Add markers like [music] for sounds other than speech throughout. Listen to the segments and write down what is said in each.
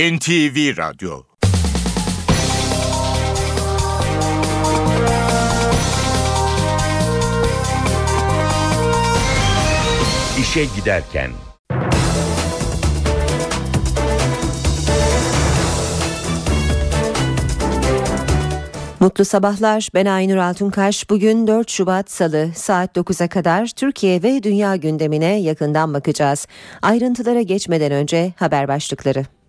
NTV Radyo İşe Giderken Mutlu sabahlar. Ben Aynur Altunkaş. Bugün 4 Şubat Salı saat 9'a kadar Türkiye ve dünya gündemine yakından bakacağız. Ayrıntılara geçmeden önce haber başlıkları.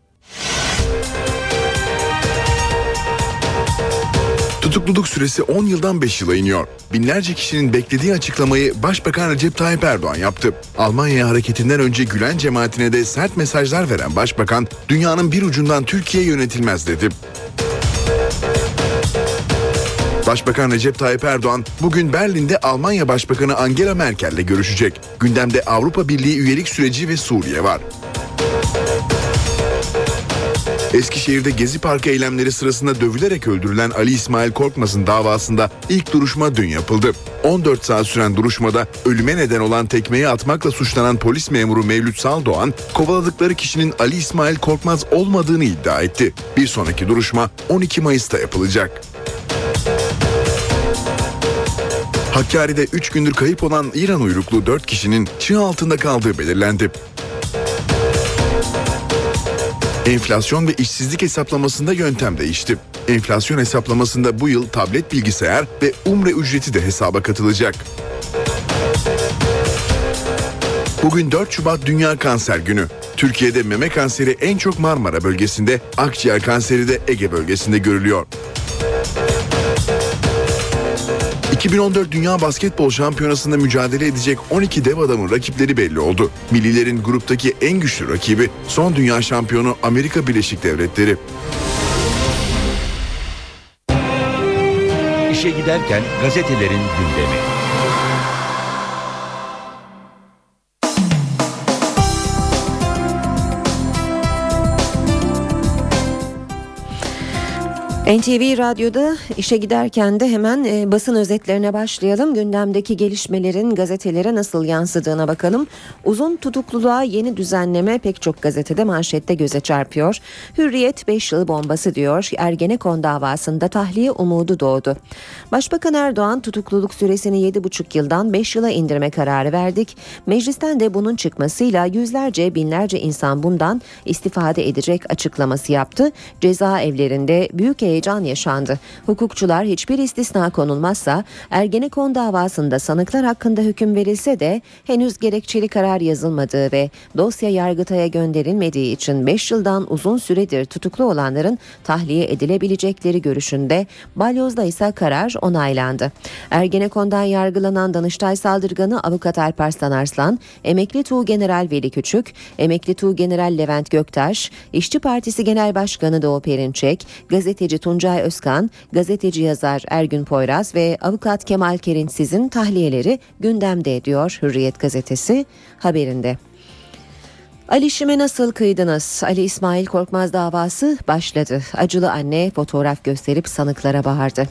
Tutukluluk süresi 10 yıldan 5 yıla iniyor. Binlerce kişinin beklediği açıklamayı Başbakan Recep Tayyip Erdoğan yaptı. Almanya hareketinden önce Gülen cemaatine de sert mesajlar veren Başbakan, dünyanın bir ucundan Türkiye yönetilmez dedi. Başbakan Recep Tayyip Erdoğan bugün Berlin'de Almanya Başbakanı Angela Merkel ile görüşecek. Gündemde Avrupa Birliği üyelik süreci ve Suriye var. Eskişehir'de Gezi Parkı eylemleri sırasında dövülerek öldürülen Ali İsmail Korkmaz'ın davasında ilk duruşma dün yapıldı. 14 saat süren duruşmada ölüme neden olan tekmeyi atmakla suçlanan polis memuru Mevlüt Saldoğan, kovaladıkları kişinin Ali İsmail Korkmaz olmadığını iddia etti. Bir sonraki duruşma 12 Mayıs'ta yapılacak. Hakkari'de 3 gündür kayıp olan İran uyruklu 4 kişinin çığ altında kaldığı belirlendi. Enflasyon ve işsizlik hesaplamasında yöntem değişti. Enflasyon hesaplamasında bu yıl tablet bilgisayar ve umre ücreti de hesaba katılacak. Bugün 4 Şubat Dünya Kanser Günü. Türkiye'de meme kanseri en çok Marmara bölgesinde, akciğer kanseri de Ege bölgesinde görülüyor. 2014 Dünya Basketbol Şampiyonası'nda mücadele edecek 12 dev adamın rakipleri belli oldu. Millilerin gruptaki en güçlü rakibi son dünya şampiyonu Amerika Birleşik Devletleri. İşe giderken gazetelerin gündemi. NTV Radyo'da işe giderken de hemen e, basın özetlerine başlayalım. Gündemdeki gelişmelerin gazetelere nasıl yansıdığına bakalım. Uzun tutukluluğa yeni düzenleme pek çok gazetede manşette göze çarpıyor. Hürriyet 5 yıl bombası diyor. Ergenekon davasında tahliye umudu doğdu. Başbakan Erdoğan tutukluluk süresini 7,5 yıldan 5 yıla indirme kararı verdik. Meclisten de bunun çıkmasıyla yüzlerce binlerce insan bundan istifade edecek açıklaması yaptı. Cezaevlerinde büyük heyecan yaşandı. Hukukçular hiçbir istisna konulmazsa Ergenekon davasında sanıklar hakkında hüküm verilse de henüz gerekçeli karar yazılmadığı ve dosya Yargıtay'a gönderilmediği için 5 yıldan uzun süredir tutuklu olanların tahliye edilebilecekleri görüşünde Balyoz'da ise karar onaylandı. Ergenekon'dan yargılanan Danıştay saldırganı avukat Alparslan Arslan, emekli Tuğ General Veli Küçük, emekli Tuğ General Levent Göktaş, İşçi Partisi Genel Başkanı Doğu Perinçek, gazeteci Tuncay Özkan, gazeteci yazar Ergün Poyraz ve avukat Kemal Kerinçsiz'in tahliyeleri gündemde diyor Hürriyet gazetesi haberinde. Ali Şim'e nasıl kıydınız? Ali İsmail Korkmaz davası başladı. Acılı anne fotoğraf gösterip sanıklara bağırdı.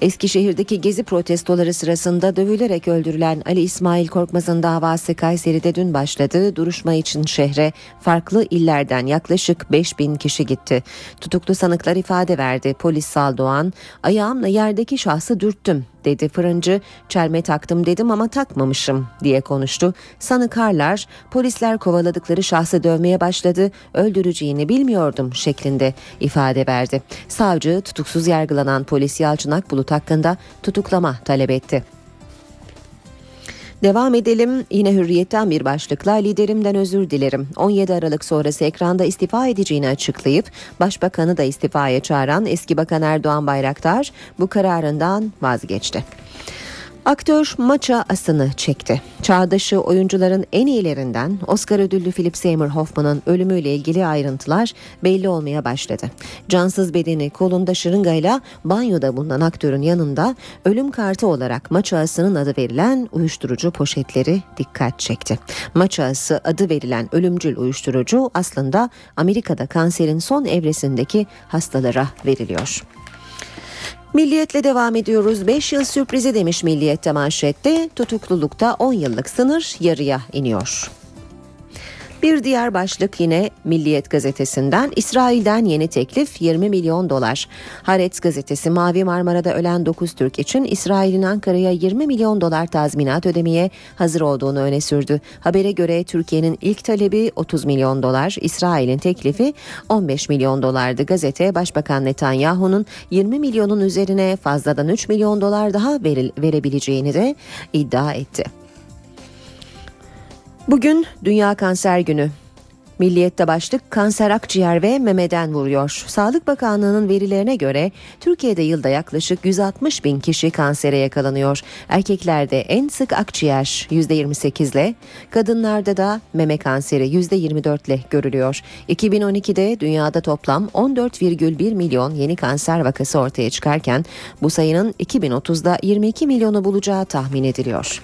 Eskişehir'deki gezi protestoları sırasında dövülerek öldürülen Ali İsmail Korkmaz'ın davası Kayseri'de dün başladı. Duruşma için şehre farklı illerden yaklaşık 5 bin kişi gitti. Tutuklu sanıklar ifade verdi. Polis Saldoğan, ayağımla yerdeki şahsı dürttüm dedi fırıncı. Çelme taktım dedim ama takmamışım diye konuştu. Sanıkarlar polisler kovaladıkları şahsı dövmeye başladı. Öldüreceğini bilmiyordum şeklinde ifade verdi. Savcı tutuksuz yargılanan polis Yalçın Akbulut hakkında tutuklama talep etti. Devam edelim yine hürriyetten bir başlıkla liderimden özür dilerim. 17 Aralık sonrası ekranda istifa edeceğini açıklayıp başbakanı da istifaya çağıran eski bakan Erdoğan Bayraktar bu kararından vazgeçti. Aktör maça asını çekti. Çağdaşı oyuncuların en iyilerinden Oscar ödüllü Philip Seymour Hoffman'ın ölümüyle ilgili ayrıntılar belli olmaya başladı. Cansız bedeni kolunda şırıngayla banyoda bulunan aktörün yanında ölüm kartı olarak maça asının adı verilen uyuşturucu poşetleri dikkat çekti. Maça ası adı verilen ölümcül uyuşturucu aslında Amerika'da kanserin son evresindeki hastalara veriliyor. Milliyetle devam ediyoruz. 5 yıl sürprizi demiş Milliyet'te manşette. Tutuklulukta 10 yıllık sınır yarıya iniyor. Bir diğer başlık yine Milliyet gazetesinden İsrail'den yeni teklif 20 milyon dolar. Haaretz gazetesi Mavi Marmara'da ölen 9 Türk için İsrail'in Ankara'ya 20 milyon dolar tazminat ödemeye hazır olduğunu öne sürdü. Habere göre Türkiye'nin ilk talebi 30 milyon dolar, İsrail'in teklifi 15 milyon dolardı. Gazete Başbakan Netanyahu'nun 20 milyonun üzerine fazladan 3 milyon dolar daha veril, verebileceğini de iddia etti. Bugün Dünya Kanser Günü. Milliyette başlık kanser akciğer ve memeden vuruyor. Sağlık Bakanlığı'nın verilerine göre Türkiye'de yılda yaklaşık 160 bin kişi kansere yakalanıyor. Erkeklerde en sık akciğer %28 ile, kadınlarda da meme kanseri %24 ile görülüyor. 2012'de dünyada toplam 14,1 milyon yeni kanser vakası ortaya çıkarken bu sayının 2030'da 22 milyonu bulacağı tahmin ediliyor.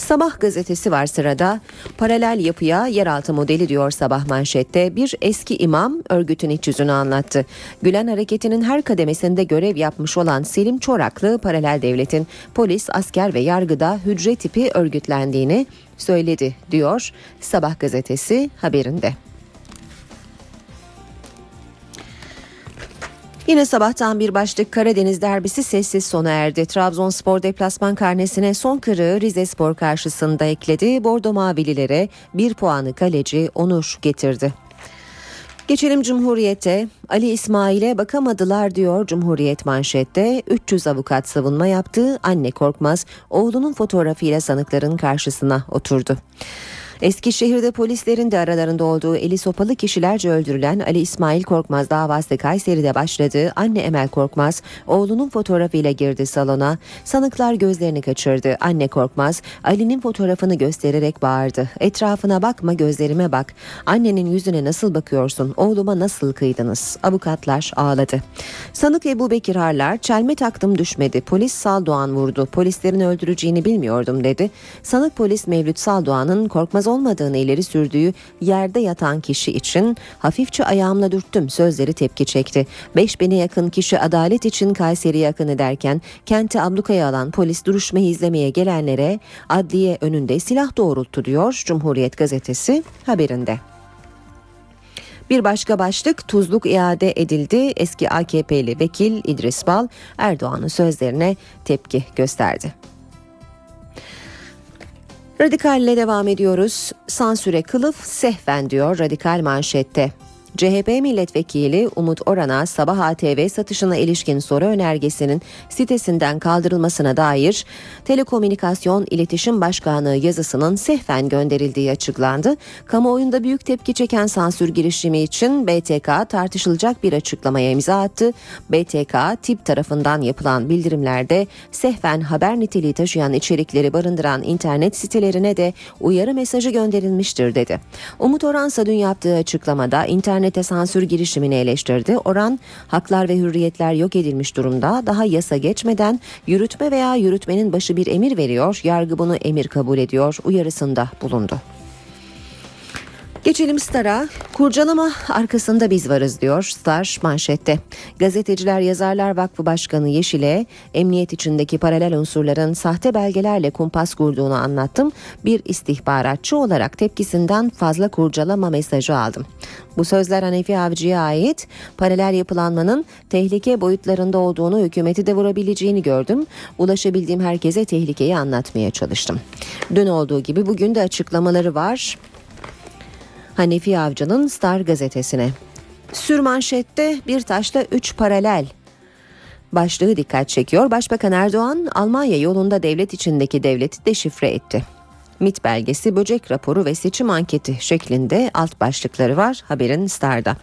Sabah gazetesi var sırada. Paralel yapıya yeraltı modeli diyor sabah manşette. Bir eski imam örgütün iç yüzünü anlattı. Gülen hareketinin her kademesinde görev yapmış olan Selim Çoraklı paralel devletin polis, asker ve yargıda hücre tipi örgütlendiğini söyledi diyor Sabah gazetesi haberinde. Yine sabahtan bir başlık Karadeniz derbisi sessiz sona erdi. Trabzonspor deplasman karnesine son kırığı Rize Spor karşısında ekledi. Bordo Mavililere bir puanı kaleci Onur getirdi. Geçelim Cumhuriyet'e. Ali İsmail'e bakamadılar diyor Cumhuriyet manşette. 300 avukat savunma yaptı. Anne Korkmaz oğlunun fotoğrafıyla sanıkların karşısına oturdu. Eskişehir'de polislerin de aralarında olduğu eli sopalı kişilerce öldürülen Ali İsmail Korkmaz davası Kayseri'de başladı. Anne Emel Korkmaz oğlunun fotoğrafıyla girdi salona. Sanıklar gözlerini kaçırdı. Anne Korkmaz Ali'nin fotoğrafını göstererek bağırdı. Etrafına bakma gözlerime bak. Annenin yüzüne nasıl bakıyorsun? Oğluma nasıl kıydınız? Avukatlar ağladı. Sanık Ebu Bekir Harlar çelme taktım düşmedi. Polis Saldoğan vurdu. Polislerin öldüreceğini bilmiyordum dedi. Sanık polis Mevlüt Saldoğan'ın Korkmaz olmadığını ileri sürdüğü yerde yatan kişi için hafifçe ayağımla dürttüm sözleri tepki çekti. Beş bine yakın kişi adalet için Kayseri'ye yakın ederken kenti ablukaya alan polis duruşmayı izlemeye gelenlere adliye önünde silah doğrulttu diyor Cumhuriyet gazetesi haberinde. Bir başka başlık tuzluk iade edildi. Eski AKP'li vekil İdris Bal Erdoğan'ın sözlerine tepki gösterdi. Radikalle devam ediyoruz. Sansüre kılıf sehven diyor radikal manşette. CHP milletvekili Umut Oran'a Sabah ATV satışına ilişkin soru önergesinin sitesinden kaldırılmasına dair Telekomünikasyon İletişim Başkanlığı yazısının sehven gönderildiği açıklandı. Kamuoyunda büyük tepki çeken sansür girişimi için BTK tartışılacak bir açıklamaya imza attı. BTK tip tarafından yapılan bildirimlerde sehven haber niteliği taşıyan içerikleri barındıran internet sitelerine de uyarı mesajı gönderilmiştir dedi. Umut Oransa dün yaptığı açıklamada internet internete sansür girişimini eleştirdi. Oran haklar ve hürriyetler yok edilmiş durumda. Daha yasa geçmeden yürütme veya yürütmenin başı bir emir veriyor. Yargı bunu emir kabul ediyor uyarısında bulundu. Geçelim Star'a. Kurcalama arkasında biz varız diyor Star manşette. Gazeteciler Yazarlar Vakfı Başkanı Yeşil'e emniyet içindeki paralel unsurların sahte belgelerle kumpas kurduğunu anlattım. Bir istihbaratçı olarak tepkisinden fazla kurcalama mesajı aldım. Bu sözler Hanefi Avcı'ya ait paralel yapılanmanın tehlike boyutlarında olduğunu hükümeti de vurabileceğini gördüm. Ulaşabildiğim herkese tehlikeyi anlatmaya çalıştım. Dün olduğu gibi bugün de açıklamaları var. Hanefi Avcı'nın Star gazetesine. Sürmanşette bir taşla üç paralel başlığı dikkat çekiyor. Başbakan Erdoğan Almanya yolunda devlet içindeki devleti deşifre etti. MIT belgesi, böcek raporu ve seçim anketi şeklinde alt başlıkları var haberin Star'da.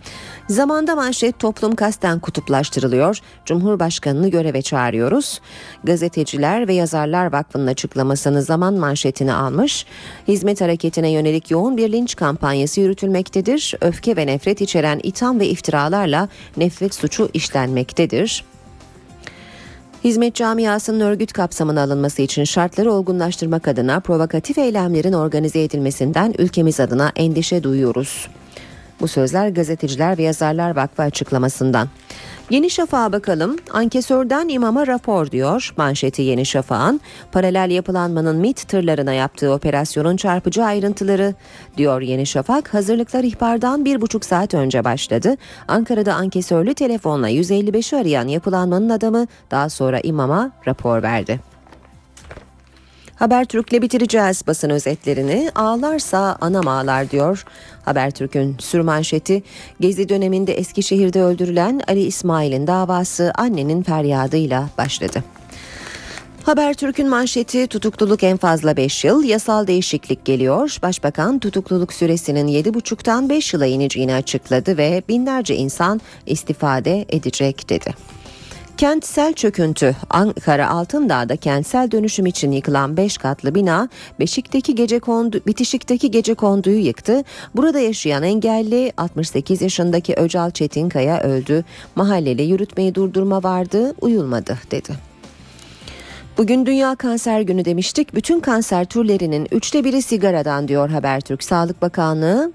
Zamanda manşet toplum kasten kutuplaştırılıyor. Cumhurbaşkanını göreve çağırıyoruz. Gazeteciler ve Yazarlar Vakfı'nın açıklamasını zaman manşetine almış. Hizmet hareketine yönelik yoğun bir linç kampanyası yürütülmektedir. Öfke ve nefret içeren itham ve iftiralarla nefret suçu işlenmektedir. Hizmet camiasının örgüt kapsamına alınması için şartları olgunlaştırmak adına provokatif eylemlerin organize edilmesinden ülkemiz adına endişe duyuyoruz. Bu sözler gazeteciler ve yazarlar vakfı açıklamasından. Yeni Şafak'a bakalım. Ankesörden imama rapor diyor manşeti Yeni Şafak'ın. Paralel yapılanmanın MIT tırlarına yaptığı operasyonun çarpıcı ayrıntıları diyor Yeni Şafak. Hazırlıklar ihbardan bir buçuk saat önce başladı. Ankara'da ankesörlü telefonla 155'i arayan yapılanmanın adamı daha sonra imama rapor verdi. Habertürk'le bitireceğiz basın özetlerini. Ağlarsa anam ağlar diyor. Habertürk'ün sürmanşeti Gezi döneminde Eskişehir'de öldürülen Ali İsmail'in davası annenin feryadıyla başladı. Habertürk'ün manşeti tutukluluk en fazla 5 yıl, yasal değişiklik geliyor. Başbakan tutukluluk süresinin 7,5'tan 5 yıla ineceğini açıkladı ve binlerce insan istifade edecek dedi. Kentsel çöküntü Ankara Altındağ'da kentsel dönüşüm için yıkılan 5 katlı bina Beşik'teki gece kondu, bitişikteki gece konduyu yıktı. Burada yaşayan engelli 68 yaşındaki Öcal Çetinkaya öldü. Mahalleli yürütmeyi durdurma vardı uyulmadı dedi. Bugün Dünya Kanser Günü demiştik. Bütün kanser türlerinin üçte biri sigaradan diyor Habertürk. Sağlık Bakanlığı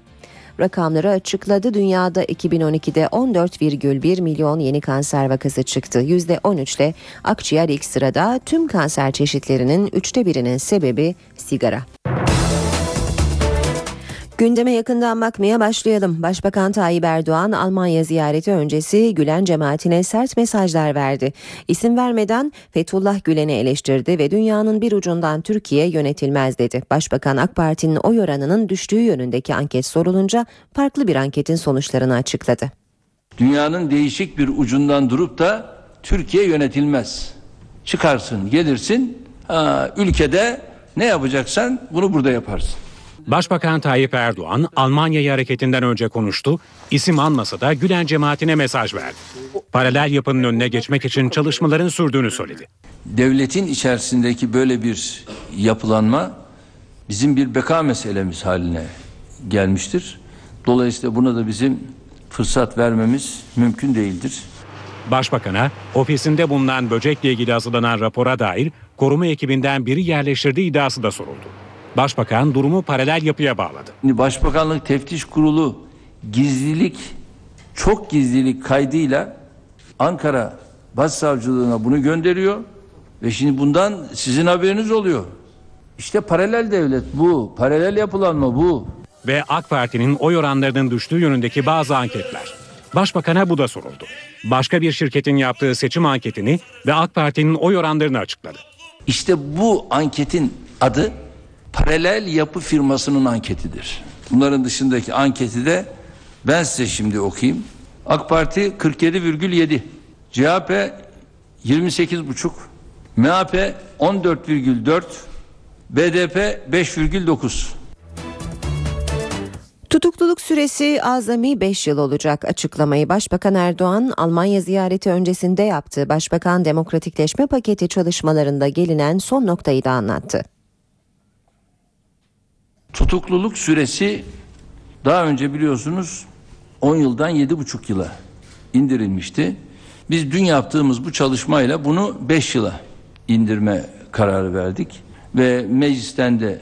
rakamları açıkladı. Dünyada 2012'de 14,1 milyon yeni kanser vakası çıktı. %13 ile akciğer ilk sırada tüm kanser çeşitlerinin üçte birinin sebebi sigara. Gündeme yakından bakmaya başlayalım. Başbakan Tayyip Erdoğan Almanya ziyareti öncesi Gülen cemaatine sert mesajlar verdi. İsim vermeden Fethullah Gülen'i eleştirdi ve dünyanın bir ucundan Türkiye yönetilmez dedi. Başbakan AK Parti'nin oy oranının düştüğü yönündeki anket sorulunca farklı bir anketin sonuçlarını açıkladı. Dünyanın değişik bir ucundan durup da Türkiye yönetilmez. Çıkarsın, gelirsin, ülkede ne yapacaksan bunu burada yaparsın. Başbakan Tayyip Erdoğan Almanya'yı hareketinden önce konuştu. İsim anmasa da Gülen cemaatine mesaj verdi. Paralel yapının önüne geçmek için çalışmaların sürdüğünü söyledi. Devletin içerisindeki böyle bir yapılanma bizim bir beka meselemiz haline gelmiştir. Dolayısıyla buna da bizim fırsat vermemiz mümkün değildir. Başbakan'a ofisinde bulunan böcekle ilgili hazırlanan rapora dair koruma ekibinden biri yerleştirdiği iddiası da soruldu. Başbakan durumu paralel yapıya bağladı. Başbakanlık Teftiş Kurulu gizlilik, çok gizlilik kaydıyla Ankara Başsavcılığına bunu gönderiyor ve şimdi bundan sizin haberiniz oluyor. İşte paralel devlet bu, paralel yapılanma bu. Ve AK Parti'nin oy oranlarının düştüğü yönündeki bazı anketler. Başbakan'a bu da soruldu. Başka bir şirketin yaptığı seçim anketini ve AK Parti'nin oy oranlarını açıkladı. İşte bu anketin adı paralel yapı firmasının anketidir. Bunların dışındaki anketi de ben size şimdi okuyayım. AK Parti 47,7, CHP 28,5, MHP 14,4, BDP 5,9. Tutukluluk süresi azami 5 yıl olacak açıklamayı Başbakan Erdoğan Almanya ziyareti öncesinde yaptı. Başbakan demokratikleşme paketi çalışmalarında gelinen son noktayı da anlattı. Tutukluluk süresi daha önce biliyorsunuz 10 yıldan 7,5 yıla indirilmişti. Biz dün yaptığımız bu çalışmayla bunu 5 yıla indirme kararı verdik ve meclisten de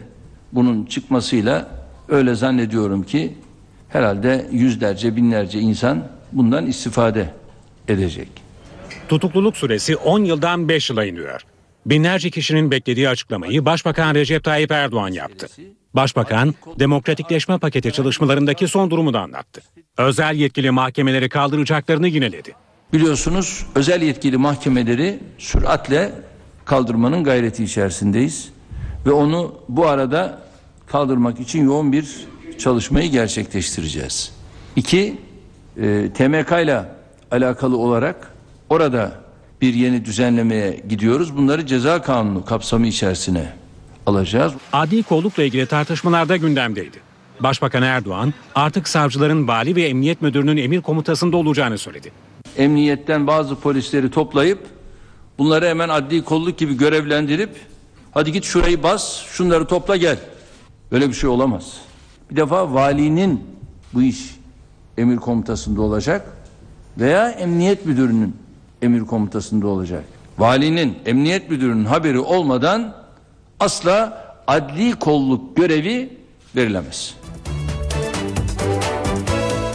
bunun çıkmasıyla öyle zannediyorum ki herhalde yüzlerce binlerce insan bundan istifade edecek. Tutukluluk süresi 10 yıldan 5 yıla iniyor. Binlerce kişinin beklediği açıklamayı Başbakan Recep Tayyip Erdoğan yaptı. Başbakan, demokratikleşme paketi çalışmalarındaki son durumu da anlattı. Özel yetkili mahkemeleri kaldıracaklarını yineledi. Biliyorsunuz özel yetkili mahkemeleri süratle kaldırmanın gayreti içerisindeyiz. Ve onu bu arada kaldırmak için yoğun bir çalışmayı gerçekleştireceğiz. İki, e, TMK ile alakalı olarak orada bir yeni düzenlemeye gidiyoruz. Bunları ceza kanunu kapsamı içerisine alacağız. Adli kollukla ilgili tartışmalar da gündemdeydi. Başbakan Erdoğan artık savcıların vali ve emniyet müdürünün emir komutasında olacağını söyledi. Emniyetten bazı polisleri toplayıp bunları hemen adli kolluk gibi görevlendirip hadi git şurayı bas şunları topla gel. Böyle bir şey olamaz. Bir defa valinin bu iş emir komutasında olacak veya emniyet müdürünün emir komutasında olacak. Valinin, emniyet müdürünün haberi olmadan asla adli kolluk görevi verilemez.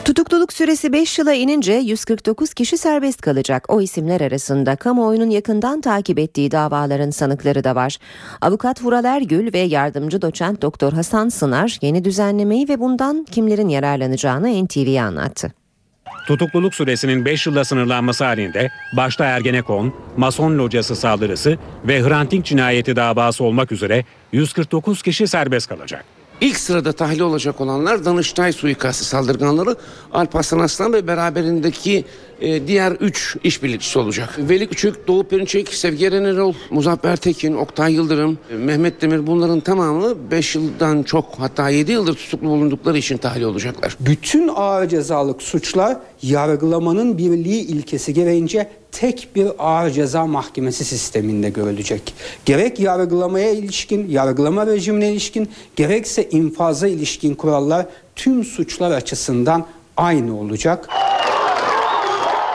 Tutukluluk süresi 5 yıla inince 149 kişi serbest kalacak. O isimler arasında kamuoyunun yakından takip ettiği davaların sanıkları da var. Avukat Vural Ergül ve yardımcı doçent Doktor Hasan Sınar yeni düzenlemeyi ve bundan kimlerin yararlanacağını NTV'ye anlattı. Tutukluluk süresinin 5 yılla sınırlanması halinde başta Ergenekon, Mason locası saldırısı ve Hrant Dink cinayeti davası olmak üzere 149 kişi serbest kalacak. İlk sırada tahliye olacak olanlar Danıştay suikastı saldırganları Alparslan Aslan ve beraberindeki e, diğer 3 işbirlikçisi olacak. Veli Küçük, Doğu Perinçek, Sevgi Eren Muzaffer Tekin, Oktay Yıldırım, e, Mehmet Demir bunların tamamı 5 yıldan çok hatta 7 yıldır tutuklu bulundukları için tahliye olacaklar. Bütün ağır cezalık suçlar yargılamanın birliği ilkesi gereğince tek bir ağır ceza mahkemesi sisteminde görülecek. Gerek yargılamaya ilişkin, yargılama rejimine ilişkin, gerekse infaza ilişkin kurallar tüm suçlar açısından aynı olacak.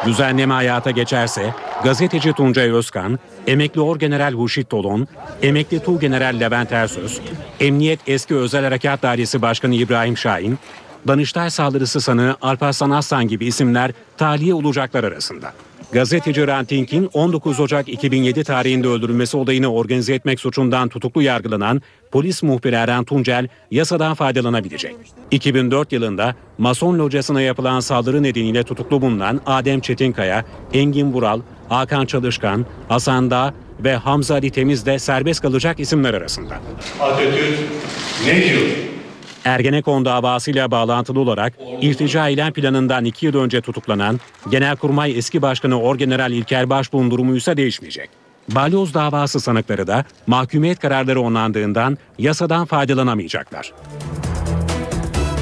Düzenleme hayata geçerse gazeteci Tuncay Özkan, emekli Orgeneral Hurşit Dolon, emekli Tuğgeneral Levent Ersöz, Emniyet Eski Özel Harekat Dairesi Başkanı İbrahim Şahin, Danıştay saldırısı sanığı Alparslan Aslan gibi isimler tahliye olacaklar arasında. Gazeteci Rantink'in 19 Ocak 2007 tarihinde öldürülmesi olayını organize etmek suçundan tutuklu yargılanan polis muhbiri Eren Tuncel yasadan faydalanabilecek. 2004 yılında Mason locasına yapılan saldırı nedeniyle tutuklu bulunan Adem Çetinkaya, Engin Vural, Hakan Çalışkan, Hasan Dağ ve Hamza Ali Temiz de serbest kalacak isimler arasında. Atatürk ne diyor? Ergenekon davasıyla bağlantılı olarak irtica eylem planından iki yıl önce tutuklanan Genelkurmay eski başkanı Orgeneral İlker Başbuğ'un durumu ise değişmeyecek. Balyoz davası sanıkları da mahkumiyet kararları onlandığından yasadan faydalanamayacaklar.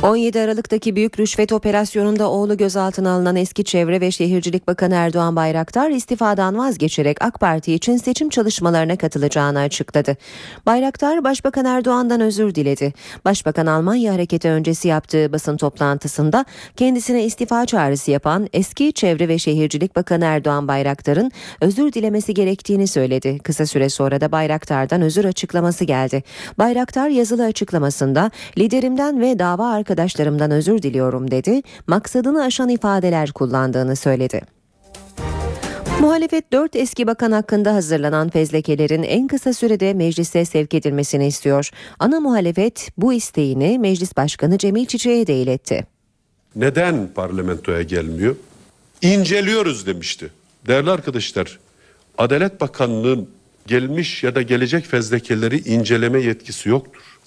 17 Aralık'taki büyük rüşvet operasyonunda oğlu gözaltına alınan eski Çevre ve Şehircilik Bakanı Erdoğan Bayraktar istifadan vazgeçerek AK Parti için seçim çalışmalarına katılacağını açıkladı. Bayraktar Başbakan Erdoğan'dan özür diledi. Başbakan Almanya hareketi öncesi yaptığı basın toplantısında kendisine istifa çağrısı yapan eski Çevre ve Şehircilik Bakanı Erdoğan Bayraktar'ın özür dilemesi gerektiğini söyledi. Kısa süre sonra da Bayraktar'dan özür açıklaması geldi. Bayraktar yazılı açıklamasında liderimden ve dava arkadaşlarımdan arkadaşlarımdan özür diliyorum dedi. Maksadını aşan ifadeler kullandığını söyledi. Muhalefet 4 eski bakan hakkında hazırlanan fezlekelerin en kısa sürede meclise sevk edilmesini istiyor. Ana muhalefet bu isteğini Meclis Başkanı Cemil Çiçek'e de iletti. Neden parlamentoya gelmiyor? İnceliyoruz demişti. Değerli arkadaşlar, Adalet Bakanlığı'nın gelmiş ya da gelecek fezlekeleri inceleme yetkisi yoktur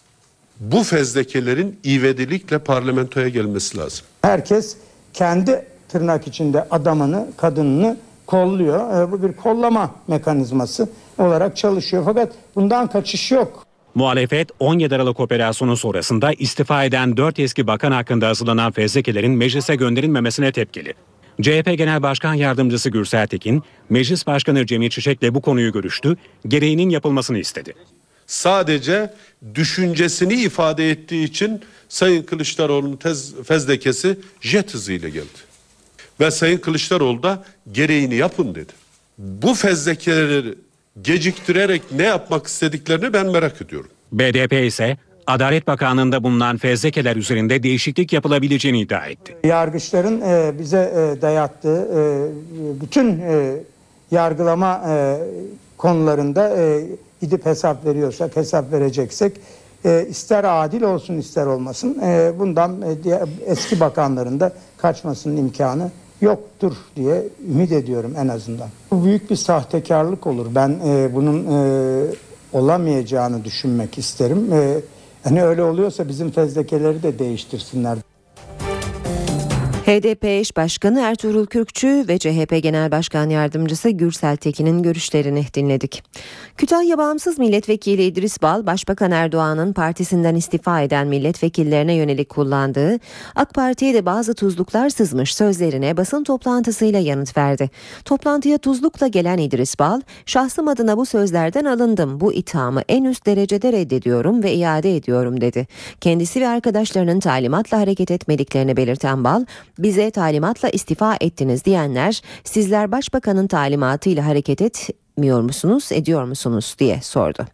bu fezlekelerin ivedilikle parlamentoya gelmesi lazım. Herkes kendi tırnak içinde adamını, kadınını kolluyor. E, bu bir kollama mekanizması olarak çalışıyor. Fakat bundan kaçış yok. Muhalefet 17 Aralık operasyonu sonrasında istifa eden 4 eski bakan hakkında hazırlanan fezlekelerin meclise gönderilmemesine tepkili. CHP Genel Başkan Yardımcısı Gürsel Tekin, Meclis Başkanı Cemil Çiçek'le bu konuyu görüştü, gereğinin yapılmasını istedi sadece düşüncesini ifade ettiği için Sayın Kılıçdaroğlu'nun tez, fezlekesi jet hızıyla geldi. Ve Sayın Kılıçdaroğlu da gereğini yapın dedi. Bu fezlekeleri geciktirerek ne yapmak istediklerini ben merak ediyorum. BDP ise Adalet Bakanlığı'nda bulunan fezlekeler üzerinde değişiklik yapılabileceğini iddia etti. Yargıçların e, bize e, dayattığı e, bütün yargılama konularında gidip hesap veriyorsak, hesap vereceksek e, ister adil olsun ister olmasın e, bundan e, diye, eski bakanların da kaçmasının imkanı yoktur diye ümit ediyorum en azından. Bu büyük bir sahtekarlık olur. Ben e, bunun e, olamayacağını düşünmek isterim. E, hani öyle oluyorsa bizim fezlekeleri de değiştirsinler. HDP eş başkanı Ertuğrul Kürkçü ve CHP Genel Başkan Yardımcısı Gürsel Tekin'in görüşlerini dinledik. Kütahya Bağımsız Milletvekili İdris Bal, Başbakan Erdoğan'ın partisinden istifa eden milletvekillerine yönelik kullandığı AK Parti'ye de bazı tuzluklar sızmış sözlerine basın toplantısıyla yanıt verdi. Toplantıya tuzlukla gelen İdris Bal, şahsım adına bu sözlerden alındım. Bu ithamı en üst derecede reddediyorum ve iade ediyorum dedi. Kendisi ve arkadaşlarının talimatla hareket etmediklerini belirten Bal, bize talimatla istifa ettiniz diyenler sizler başbakanın talimatıyla hareket etmiyor musunuz, ediyor musunuz diye sordu.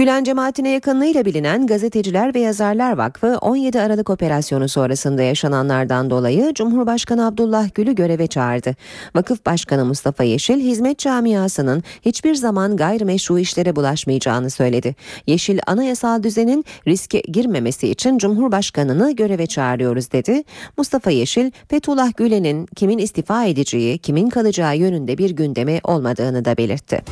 Gülen cemaatine yakınlığıyla bilinen Gazeteciler ve Yazarlar Vakfı 17 Aralık operasyonu sonrasında yaşananlardan dolayı Cumhurbaşkanı Abdullah Gül'ü göreve çağırdı. Vakıf Başkanı Mustafa Yeşil hizmet camiasının hiçbir zaman gayrimeşru işlere bulaşmayacağını söyledi. Yeşil anayasal düzenin riske girmemesi için Cumhurbaşkanını göreve çağırıyoruz dedi. Mustafa Yeşil Fethullah Gülen'in kimin istifa edeceği, kimin kalacağı yönünde bir gündemi olmadığını da belirtti.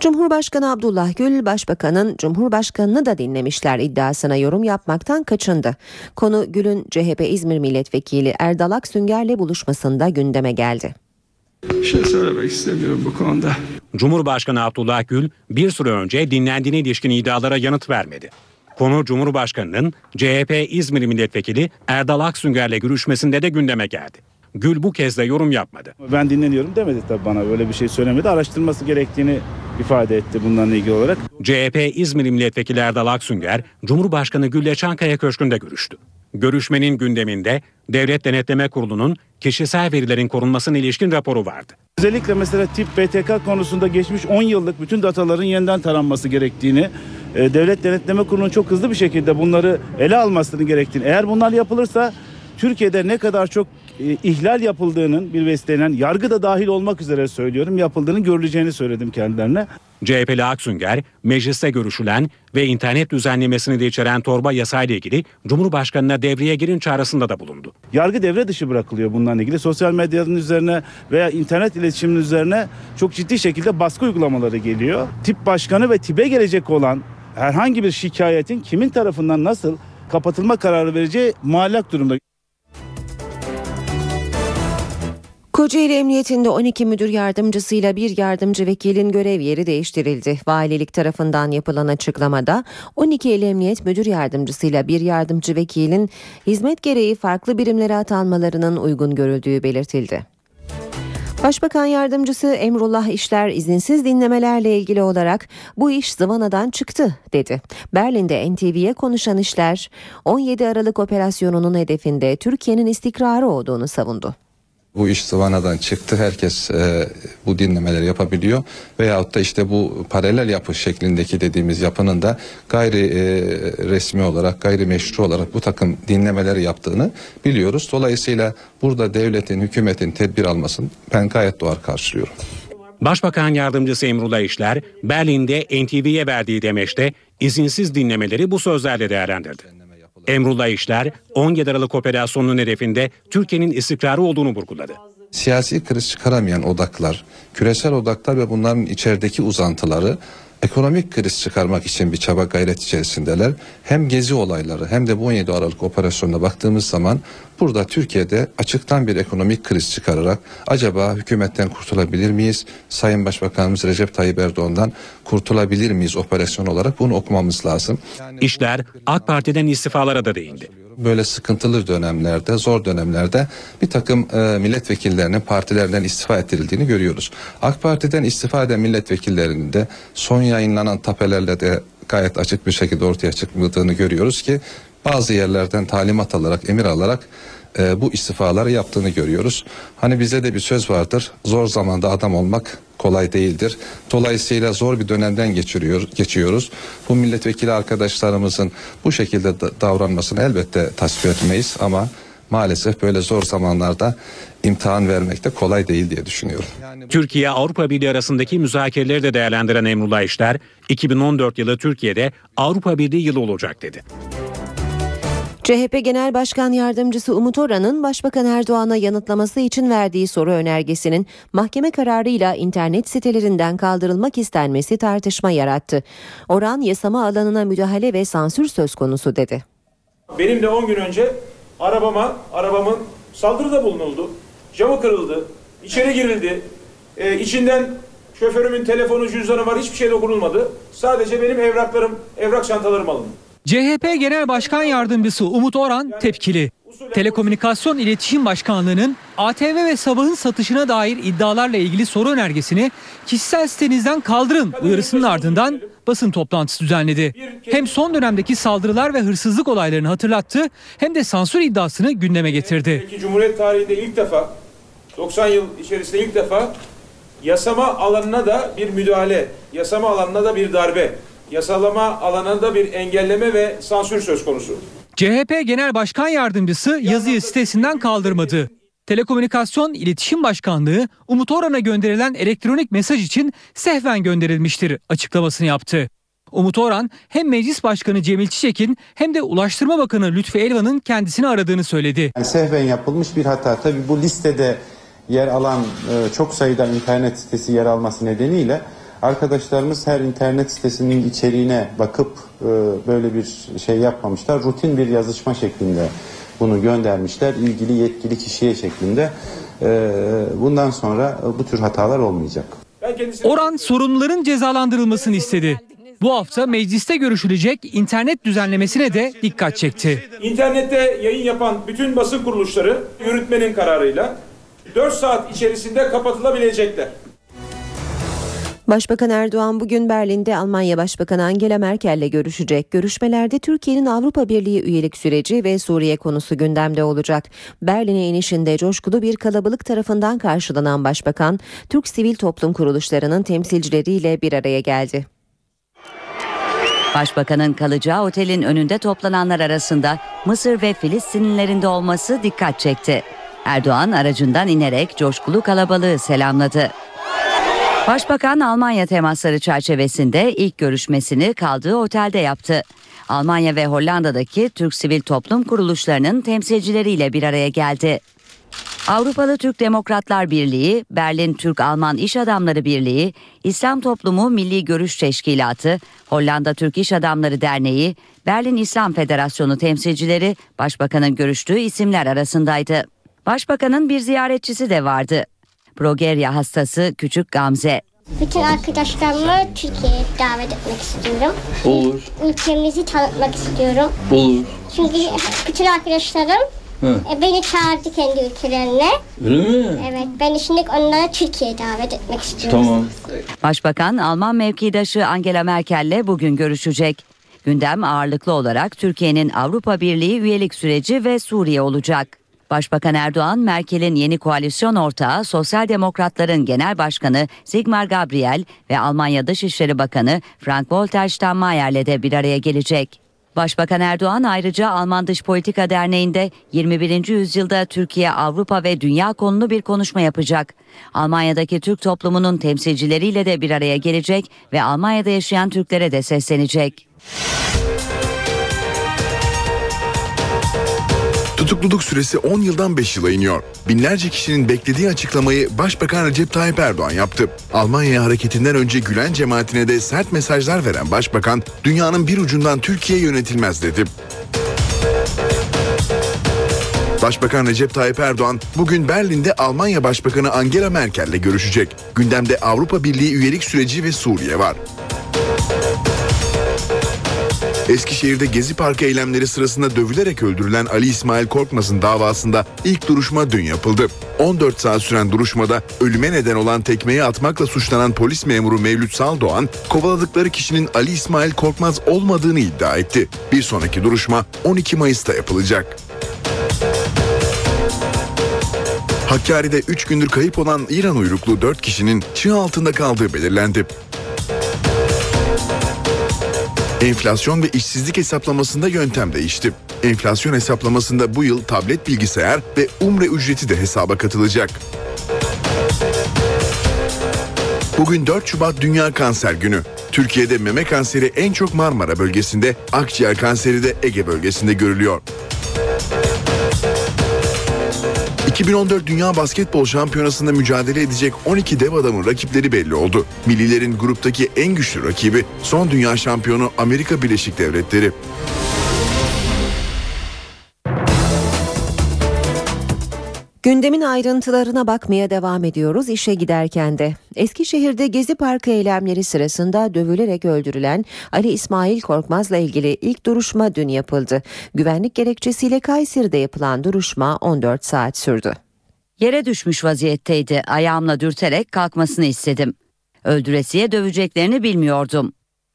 Cumhurbaşkanı Abdullah Gül, Başbakanın Cumhurbaşkanını da dinlemişler iddiasına yorum yapmaktan kaçındı. Konu Gül'ün CHP İzmir Milletvekili Erdal Aksünger'le buluşmasında gündeme geldi. Bir şey söylemek istemiyorum bu konuda. Cumhurbaşkanı Abdullah Gül bir süre önce dinlendiğine ilişkin iddialara yanıt vermedi. Konu Cumhurbaşkanı'nın CHP İzmir Milletvekili Erdal Aksünger'le görüşmesinde de gündeme geldi. Gül bu kez de yorum yapmadı. Ben dinleniyorum demedi tabii bana böyle bir şey söylemedi. Araştırması gerektiğini ifade etti bunlarla ilgili olarak. CHP İzmir Milletvekili Erdal Aksünger, Cumhurbaşkanı Gül'le Çankaya Köşkü'nde görüştü. Görüşmenin gündeminde Devlet Denetleme Kurulu'nun kişisel verilerin korunmasına ilişkin raporu vardı. Özellikle mesela tip BTK konusunda geçmiş 10 yıllık bütün dataların yeniden taranması gerektiğini, e, Devlet Denetleme Kurulu'nun çok hızlı bir şekilde bunları ele almasını gerektiğini, eğer bunlar yapılırsa Türkiye'de ne kadar çok e, ihlal yapıldığının bir vesileyle yargı da dahil olmak üzere söylüyorum yapıldığını görüleceğini söyledim kendilerine. CHP'li Aksünger, mecliste görüşülen ve internet düzenlemesini de içeren torba yasayla ilgili Cumhurbaşkanı'na devreye girin çağrısında da bulundu. Yargı devre dışı bırakılıyor bunlarla ilgili. Sosyal medyanın üzerine veya internet iletişiminin üzerine çok ciddi şekilde baskı uygulamaları geliyor. Tip başkanı ve tipe gelecek olan herhangi bir şikayetin kimin tarafından nasıl kapatılma kararı vereceği muallak durumda. Kocaeli Emniyetinde 12 müdür yardımcısıyla bir yardımcı vekilin görev yeri değiştirildi. Valilik tarafından yapılan açıklamada 12 il emniyet müdür yardımcısıyla bir yardımcı vekilin hizmet gereği farklı birimlere atanmalarının uygun görüldüğü belirtildi. Başbakan yardımcısı Emrullah İşler izinsiz dinlemelerle ilgili olarak bu iş zıvanadan çıktı dedi. Berlin'de NTV'ye konuşan İşler 17 Aralık operasyonunun hedefinde Türkiye'nin istikrarı olduğunu savundu. Bu iş sıvanadan çıktı. Herkes e, bu dinlemeleri yapabiliyor. Veyahut da işte bu paralel yapı şeklindeki dediğimiz yapının da gayri e, resmi olarak, gayri meşru olarak bu takım dinlemeleri yaptığını biliyoruz. Dolayısıyla burada devletin, hükümetin tedbir almasını ben gayet doğal karşılıyorum. Başbakan yardımcısı Emrullah İşler, Berlin'de NTV'ye verdiği demeçte izinsiz dinlemeleri bu sözlerle değerlendirdi. Emrullah İşler 17 Aralık operasyonunun hedefinde Türkiye'nin istikrarı olduğunu vurguladı. Siyasi kriz çıkaramayan odaklar, küresel odaklar ve bunların içerideki uzantıları ekonomik kriz çıkarmak için bir çaba gayret içerisindeler. Hem gezi olayları hem de bu 17 Aralık operasyonuna baktığımız zaman burada Türkiye'de açıktan bir ekonomik kriz çıkararak acaba hükümetten kurtulabilir miyiz? Sayın Başbakanımız Recep Tayyip Erdoğan'dan kurtulabilir miyiz operasyon olarak bunu okumamız lazım. İşler AK Parti'den istifalara da değindi. Böyle sıkıntılı dönemlerde, zor dönemlerde bir takım e, milletvekillerinin partilerden istifa ettirildiğini görüyoruz. AK Parti'den istifa eden milletvekillerinin de son yayınlanan tapelerle de gayet açık bir şekilde ortaya çıkmadığını görüyoruz ki bazı yerlerden talimat alarak, emir alarak e, bu istifaları yaptığını görüyoruz. Hani bize de bir söz vardır. Zor zamanda adam olmak kolay değildir. Dolayısıyla zor bir dönemden geçiriyor, geçiyoruz. Bu milletvekili arkadaşlarımızın bu şekilde da, davranmasını elbette tasvip etmeyiz ama maalesef böyle zor zamanlarda imtihan vermek de kolay değil diye düşünüyorum. Türkiye Avrupa Birliği arasındaki müzakereleri de değerlendiren Emrullah İşler, 2014 yılı Türkiye'de Avrupa Birliği yılı olacak dedi. CHP Genel Başkan Yardımcısı Umut Oran'ın Başbakan Erdoğan'a yanıtlaması için verdiği soru önergesinin mahkeme kararıyla internet sitelerinden kaldırılmak istenmesi tartışma yarattı. Oran yasama alanına müdahale ve sansür söz konusu dedi. Benim de 10 gün önce arabama, arabamın saldırıda bulunuldu. Camı kırıldı, içeri girildi. Ee, içinden şoförümün telefonu, cüzdanı var, hiçbir şey dokunulmadı. Sadece benim evraklarım, evrak çantalarım alındı. CHP Genel Başkan Yardımcısı Umut Oran tepkili. Telekomünikasyon İletişim Başkanlığı'nın ATV ve Sabah'ın satışına dair iddialarla ilgili soru önergesini kişisel sitenizden kaldırın uyarısının ardından basın toplantısı düzenledi. Hem son dönemdeki saldırılar ve hırsızlık olaylarını hatırlattı hem de sansür iddiasını gündeme getirdi. Cumhuriyet tarihinde ilk defa 90 yıl içerisinde ilk defa Yasama alanına da bir müdahale, yasama alanına da bir darbe, yasalama alanına da bir engelleme ve sansür söz konusu. CHP Genel Başkan Yardımcısı yazıyı sitesinden kaldırmadı. Telekomünikasyon İletişim Başkanlığı Umut Orhan'a gönderilen elektronik mesaj için sehven gönderilmiştir açıklamasını yaptı. Umut Orhan hem Meclis Başkanı Cemil Çiçek'in hem de Ulaştırma Bakanı Lütfü Elvan'ın kendisini aradığını söyledi. Yani sehven yapılmış bir hata. Tabii bu listede yer alan e, çok sayıda internet sitesi yer alması nedeniyle arkadaşlarımız her internet sitesinin içeriğine bakıp e, böyle bir şey yapmamışlar. Rutin bir yazışma şeklinde bunu göndermişler ilgili yetkili kişiye şeklinde. E, bundan sonra bu tür hatalar olmayacak. Orhan sorumluların cezalandırılmasını istedi. Bu hafta mecliste görüşülecek internet düzenlemesine de dikkat çekti. İnternette yayın yapan bütün basın kuruluşları yürütmenin kararıyla 4 saat içerisinde kapatılabilecekler. Başbakan Erdoğan bugün Berlin'de Almanya Başbakanı Angela Merkel'le görüşecek. Görüşmelerde Türkiye'nin Avrupa Birliği üyelik süreci ve Suriye konusu gündemde olacak. Berlin'e inişinde coşkulu bir kalabalık tarafından karşılanan Başbakan, Türk sivil toplum kuruluşlarının temsilcileriyle bir araya geldi. Başbakanın kalacağı otelin önünde toplananlar arasında Mısır ve Filistinlilerin de olması dikkat çekti. Erdoğan aracından inerek coşkulu kalabalığı selamladı. Başbakan Almanya temasları çerçevesinde ilk görüşmesini kaldığı otelde yaptı. Almanya ve Hollanda'daki Türk sivil toplum kuruluşlarının temsilcileriyle bir araya geldi. Avrupalı Türk Demokratlar Birliği, Berlin Türk Alman İş Adamları Birliği, İslam Toplumu Milli Görüş Teşkilatı, Hollanda Türk İş Adamları Derneği, Berlin İslam Federasyonu temsilcileri başbakanın görüştüğü isimler arasındaydı. Başbakanın bir ziyaretçisi de vardı. Progerya hastası Küçük Gamze. Bütün arkadaşlarımı Türkiye'ye davet etmek istiyorum. Olur. Ülkemizi tanıtmak istiyorum. Olur. Çünkü bütün arkadaşlarım e, beni çağırdı kendi ülkelerine. Öyle mi? Evet ben şimdi onları Türkiye'ye davet etmek istiyorum. Tamam. Başbakan Alman mevkidaşı Angela Merkel'le bugün görüşecek. Gündem ağırlıklı olarak Türkiye'nin Avrupa Birliği üyelik süreci ve Suriye olacak. Başbakan Erdoğan, Merkel'in yeni koalisyon ortağı Sosyal Demokratların Genel Başkanı Sigmar Gabriel ve Almanya Dışişleri Bakanı Frank-Walter Steinmeier'le de bir araya gelecek. Başbakan Erdoğan ayrıca Alman Dış Politika Derneği'nde 21. yüzyılda Türkiye, Avrupa ve Dünya konulu bir konuşma yapacak. Almanya'daki Türk toplumunun temsilcileriyle de bir araya gelecek ve Almanya'da yaşayan Türklere de seslenecek. Tutukluluk süresi 10 yıldan 5 yıla iniyor. Binlerce kişinin beklediği açıklamayı Başbakan Recep Tayyip Erdoğan yaptı. Almanya hareketinden önce Gülen cemaatine de sert mesajlar veren Başbakan, dünyanın bir ucundan Türkiye yönetilmez dedi. Başbakan Recep Tayyip Erdoğan bugün Berlin'de Almanya Başbakanı Angela Merkel'le görüşecek. Gündemde Avrupa Birliği üyelik süreci ve Suriye var. Eskişehir'de Gezi Parkı eylemleri sırasında dövülerek öldürülen Ali İsmail Korkmaz'ın davasında ilk duruşma dün yapıldı. 14 saat süren duruşmada ölüme neden olan tekmeyi atmakla suçlanan polis memuru Mevlüt Saldoğan, kovaladıkları kişinin Ali İsmail Korkmaz olmadığını iddia etti. Bir sonraki duruşma 12 Mayıs'ta yapılacak. Hakkari'de 3 gündür kayıp olan İran uyruklu 4 kişinin çığ altında kaldığı belirlendi. Enflasyon ve işsizlik hesaplamasında yöntem değişti. Enflasyon hesaplamasında bu yıl tablet bilgisayar ve umre ücreti de hesaba katılacak. Bugün 4 Şubat Dünya Kanser Günü. Türkiye'de meme kanseri en çok Marmara bölgesinde, akciğer kanseri de Ege bölgesinde görülüyor. 2014 Dünya Basketbol Şampiyonası'nda mücadele edecek 12 dev adamın rakipleri belli oldu. Millilerin gruptaki en güçlü rakibi son dünya şampiyonu Amerika Birleşik Devletleri. Gündemin ayrıntılarına bakmaya devam ediyoruz işe giderken de. Eskişehir'de Gezi Parkı eylemleri sırasında dövülerek öldürülen Ali İsmail Korkmaz'la ilgili ilk duruşma dün yapıldı. Güvenlik gerekçesiyle Kayseri'de yapılan duruşma 14 saat sürdü. Yere düşmüş vaziyetteydi. Ayağımla dürterek kalkmasını istedim. Öldüresiye döveceklerini bilmiyordum.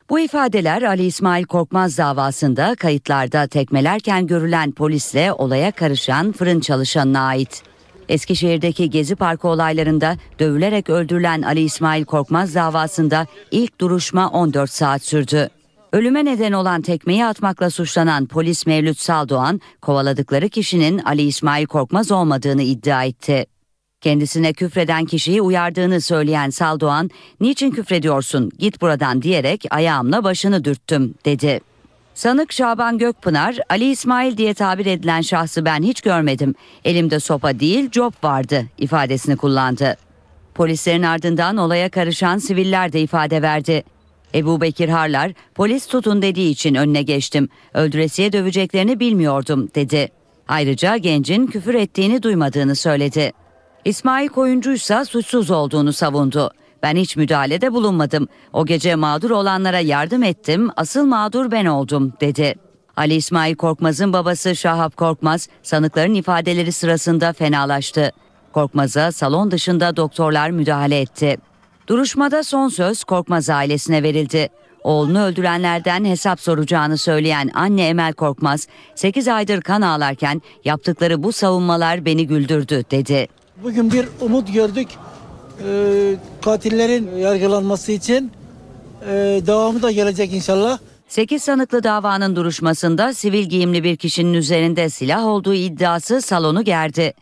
Bu ifadeler Ali İsmail Korkmaz davasında kayıtlarda tekmelerken görülen polisle olaya karışan fırın çalışanına ait. Eskişehir'deki Gezi Parkı olaylarında dövülerek öldürülen Ali İsmail Korkmaz davasında ilk duruşma 14 saat sürdü. Ölüme neden olan tekmeyi atmakla suçlanan polis Mevlüt Saldoğan, kovaladıkları kişinin Ali İsmail Korkmaz olmadığını iddia etti. Kendisine küfreden kişiyi uyardığını söyleyen Saldoğan, "Niçin küfrediyorsun? Git buradan." diyerek ayağımla başını dürttüm, dedi. Sanık Şaban Gökpınar, Ali İsmail diye tabir edilen şahsı ben hiç görmedim. Elimde sopa değil, cop vardı ifadesini kullandı. Polislerin ardından olaya karışan siviller de ifade verdi. Ebu Bekir Harlar, polis tutun dediği için önüne geçtim. Öldüresiye döveceklerini bilmiyordum dedi. Ayrıca gencin küfür ettiğini duymadığını söyledi. İsmail Koyuncuysa suçsuz olduğunu savundu. Ben hiç müdahalede bulunmadım. O gece mağdur olanlara yardım ettim. Asıl mağdur ben oldum dedi. Ali İsmail Korkmaz'ın babası Şahap Korkmaz sanıkların ifadeleri sırasında fenalaştı. Korkmaz'a salon dışında doktorlar müdahale etti. Duruşmada son söz Korkmaz ailesine verildi. Oğlunu öldürenlerden hesap soracağını söyleyen anne Emel Korkmaz, 8 aydır kan ağlarken yaptıkları bu savunmalar beni güldürdü dedi. Bugün bir umut gördük. Ee, katillerin yargılanması için ee, devamı da gelecek inşallah. 8 sanıklı davanın duruşmasında sivil giyimli bir kişinin üzerinde silah olduğu iddiası salonu gerdi.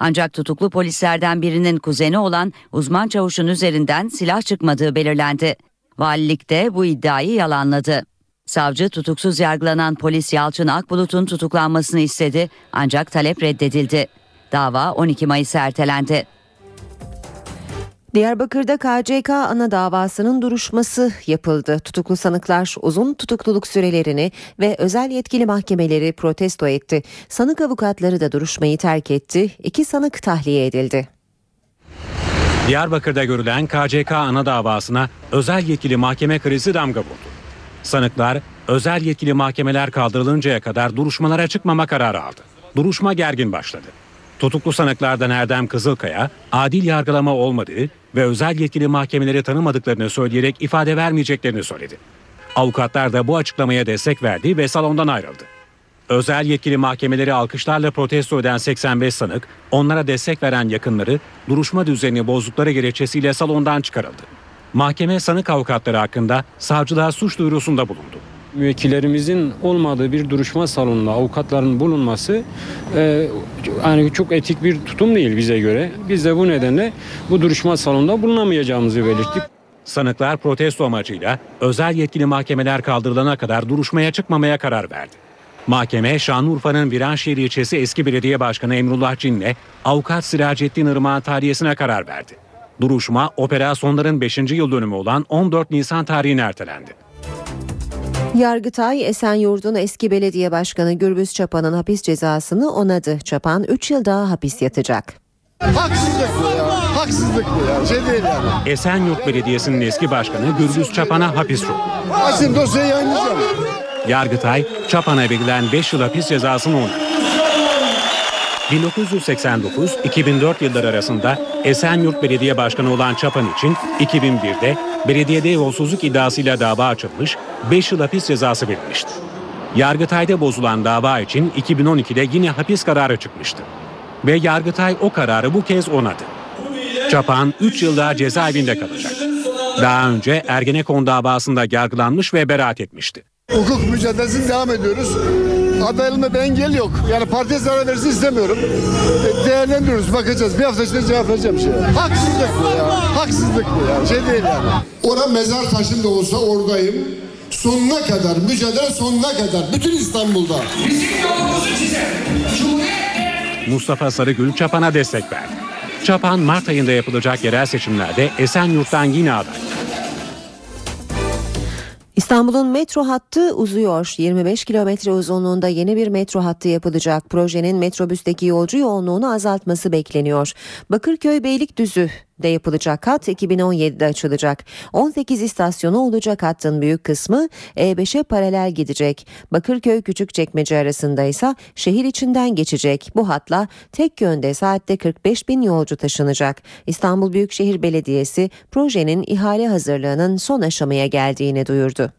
Ancak tutuklu polislerden birinin kuzeni olan uzman çavuşun üzerinden silah çıkmadığı belirlendi. Valilik de bu iddiayı yalanladı. Savcı tutuksuz yargılanan polis Yalçın Akbulut'un tutuklanmasını istedi ancak talep reddedildi. Dava 12 Mayıs'a ertelendi. Diyarbakır'da KCK ana davasının duruşması yapıldı. Tutuklu sanıklar uzun tutukluluk sürelerini ve özel yetkili mahkemeleri protesto etti. Sanık avukatları da duruşmayı terk etti. İki sanık tahliye edildi. Diyarbakır'da görülen KCK ana davasına özel yetkili mahkeme krizi damga vurdu. Sanıklar özel yetkili mahkemeler kaldırılıncaya kadar duruşmalara çıkmama kararı aldı. Duruşma gergin başladı. Tutuklu sanıklardan Erdem Kızılkaya, adil yargılama olmadığı ve özel yetkili mahkemeleri tanımadıklarını söyleyerek ifade vermeyeceklerini söyledi. Avukatlar da bu açıklamaya destek verdi ve salondan ayrıldı. Özel yetkili mahkemeleri alkışlarla protesto eden 85 sanık, onlara destek veren yakınları duruşma düzenini bozdukları gerekçesiyle salondan çıkarıldı. Mahkeme sanık avukatları hakkında savcılığa suç duyurusunda bulundu müvekkillerimizin olmadığı bir duruşma salonunda avukatların bulunması e, yani çok etik bir tutum değil bize göre. Biz de bu nedenle bu duruşma salonunda bulunamayacağımızı belirttik. Sanıklar protesto amacıyla özel yetkili mahkemeler kaldırılana kadar duruşmaya çıkmamaya karar verdi. Mahkeme Şanlıurfa'nın Viranşehir ilçesi eski belediye başkanı Emrullah Cin'le avukat Siracettin Irmak'ın tahliyesine karar verdi. Duruşma operasyonların 5. yıl dönümü olan 14 Nisan tarihine ertelendi. Yargıtay Esenyurt'un eski belediye başkanı Gürbüz Çapan'ın hapis cezasını onadı. Çapan 3 yıl daha hapis yatacak. Haksızlık bu ya. Haksızlık bu ya. Şey değil yani. Esenyurt Belediyesi'nin eski başkanı Gürbüz Çapan'a hapis çok. Açın dosyayı yayınlayacağım. Yargıtay, Çapan'a verilen 5 yıl hapis cezasını onadı. 1989-2004 yılları arasında Esenyurt Belediye Başkanı olan Çapan için 2001'de belediyede yolsuzluk iddiasıyla dava açılmış, 5 yıl hapis cezası verilmişti. Yargıtay'da bozulan dava için 2012'de yine hapis kararı çıkmıştı. Ve Yargıtay o kararı bu kez onadı. Çapan 3 yıl daha cezaevinde kalacak. Daha önce Ergenekon davasında yargılanmış ve beraat etmişti. Hukuk mücadelesini devam ediyoruz. Adaylığımda bir engel yok. Yani partiye zarar versin istemiyorum. E, değerlendiriyoruz, bakacağız. Bir hafta içinde cevap vereceğim şey. Haksızlık bu ya. Haksızlık bu ya. Şey değil yani. Ora mezar taşında olsa oradayım. Sonuna kadar, mücadele sonuna kadar. Bütün İstanbul'da. Bizim yolumuzu çizer. Mustafa Sarıgül Çapan'a destek verdi. Çapan Mart ayında yapılacak yerel seçimlerde Esenyurt'tan yine aday. İstanbul'un metro hattı uzuyor. 25 kilometre uzunluğunda yeni bir metro hattı yapılacak. Projenin metrobüsteki yolcu yoğunluğunu azaltması bekleniyor. Bakırköy Beylikdüzü de yapılacak hat 2017'de açılacak. 18 istasyonu olacak hattın büyük kısmı E5'e paralel gidecek. Bakırköy Küçükçekmece arasında ise şehir içinden geçecek. Bu hatla tek yönde saatte 45 bin yolcu taşınacak. İstanbul Büyükşehir Belediyesi projenin ihale hazırlığının son aşamaya geldiğini duyurdu.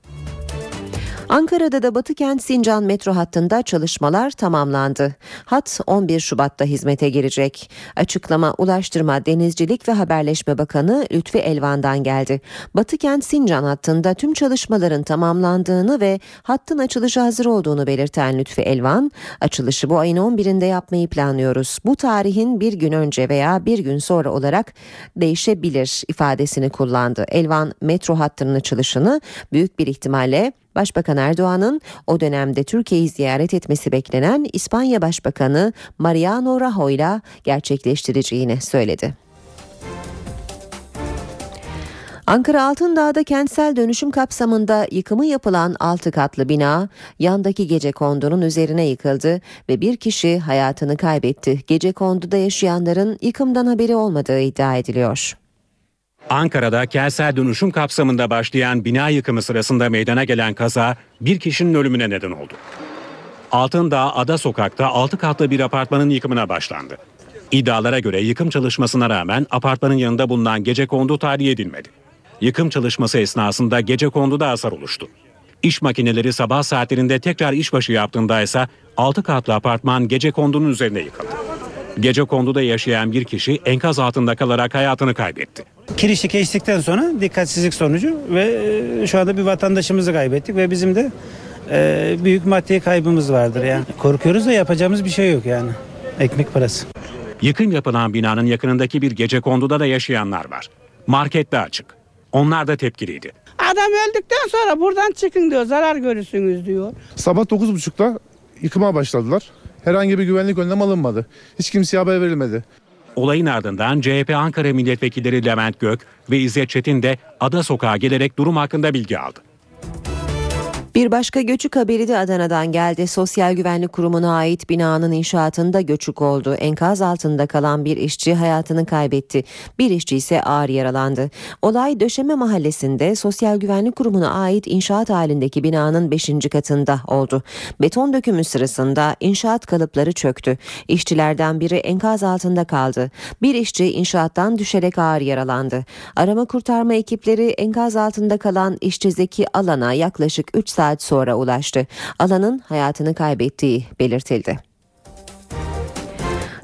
Ankara'da da Batı Kent Sincan metro hattında çalışmalar tamamlandı. Hat 11 Şubat'ta hizmete girecek. Açıklama Ulaştırma, Denizcilik ve Haberleşme Bakanı Lütfi Elvan'dan geldi. Batı Kent Sincan hattında tüm çalışmaların tamamlandığını ve hattın açılışı hazır olduğunu belirten Lütfi Elvan, açılışı bu ayın 11'inde yapmayı planlıyoruz. Bu tarihin bir gün önce veya bir gün sonra olarak değişebilir ifadesini kullandı. Elvan metro hattının açılışını büyük bir ihtimalle Başbakan Erdoğan'ın o dönemde Türkiye'yi ziyaret etmesi beklenen İspanya Başbakanı Mariano Rajoy'la gerçekleştireceğini söyledi. Ankara Altındağ'da kentsel dönüşüm kapsamında yıkımı yapılan 6 katlı bina yandaki gece kondunun üzerine yıkıldı ve bir kişi hayatını kaybetti. Gece konduda yaşayanların yıkımdan haberi olmadığı iddia ediliyor. Ankara'da kentsel dönüşüm kapsamında başlayan bina yıkımı sırasında meydana gelen kaza bir kişinin ölümüne neden oldu. Altındağ Ada Sokak'ta 6 katlı bir apartmanın yıkımına başlandı. İddialara göre yıkım çalışmasına rağmen apartmanın yanında bulunan gece kondu tahliye edilmedi. Yıkım çalışması esnasında gece konduda hasar oluştu. İş makineleri sabah saatlerinde tekrar işbaşı yaptığında ise 6 katlı apartman gece kondunun üzerine yıkıldı. Gece konduda yaşayan bir kişi enkaz altında kalarak hayatını kaybetti. Kirişi geçtikten sonra dikkatsizlik sonucu ve e, şu anda bir vatandaşımızı kaybettik ve bizim de e, büyük maddi kaybımız vardır yani. Korkuyoruz da yapacağımız bir şey yok yani. Ekmek parası. Yıkım yapılan binanın yakınındaki bir gece konduda da yaşayanlar var. Markette açık. Onlar da tepkiliydi. Adam öldükten sonra buradan çıkın diyor zarar görürsünüz diyor. Sabah 9.30'da yıkıma başladılar. Herhangi bir güvenlik önlem alınmadı. Hiç kimseye haber verilmedi. Olayın ardından CHP Ankara milletvekilleri Levent Gök ve İzzet Çetin de Ada Sokağa gelerek durum hakkında bilgi aldı. Bir başka göçük haberi de Adana'dan geldi. Sosyal Güvenlik Kurumu'na ait binanın inşaatında göçük oldu. Enkaz altında kalan bir işçi hayatını kaybetti. Bir işçi ise ağır yaralandı. Olay Döşeme Mahallesi'nde Sosyal Güvenlik Kurumu'na ait inşaat halindeki binanın 5. katında oldu. Beton dökümü sırasında inşaat kalıpları çöktü. İşçilerden biri enkaz altında kaldı. Bir işçi inşaattan düşerek ağır yaralandı. Arama kurtarma ekipleri enkaz altında kalan işçi Zeki Alan'a yaklaşık 3 saat sonra ulaştı. Alan'ın hayatını kaybettiği belirtildi.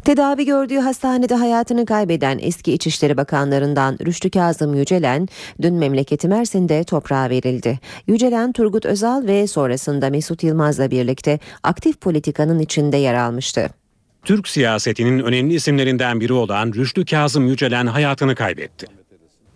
Tedavi gördüğü hastanede hayatını kaybeden eski İçişleri Bakanlarından Rüştü Kazım Yücelen dün memleketi Mersin'de toprağa verildi. Yücelen Turgut Özal ve sonrasında Mesut Yılmaz'la birlikte aktif politikanın içinde yer almıştı. Türk siyasetinin önemli isimlerinden biri olan Rüştü Kazım Yücelen hayatını kaybetti.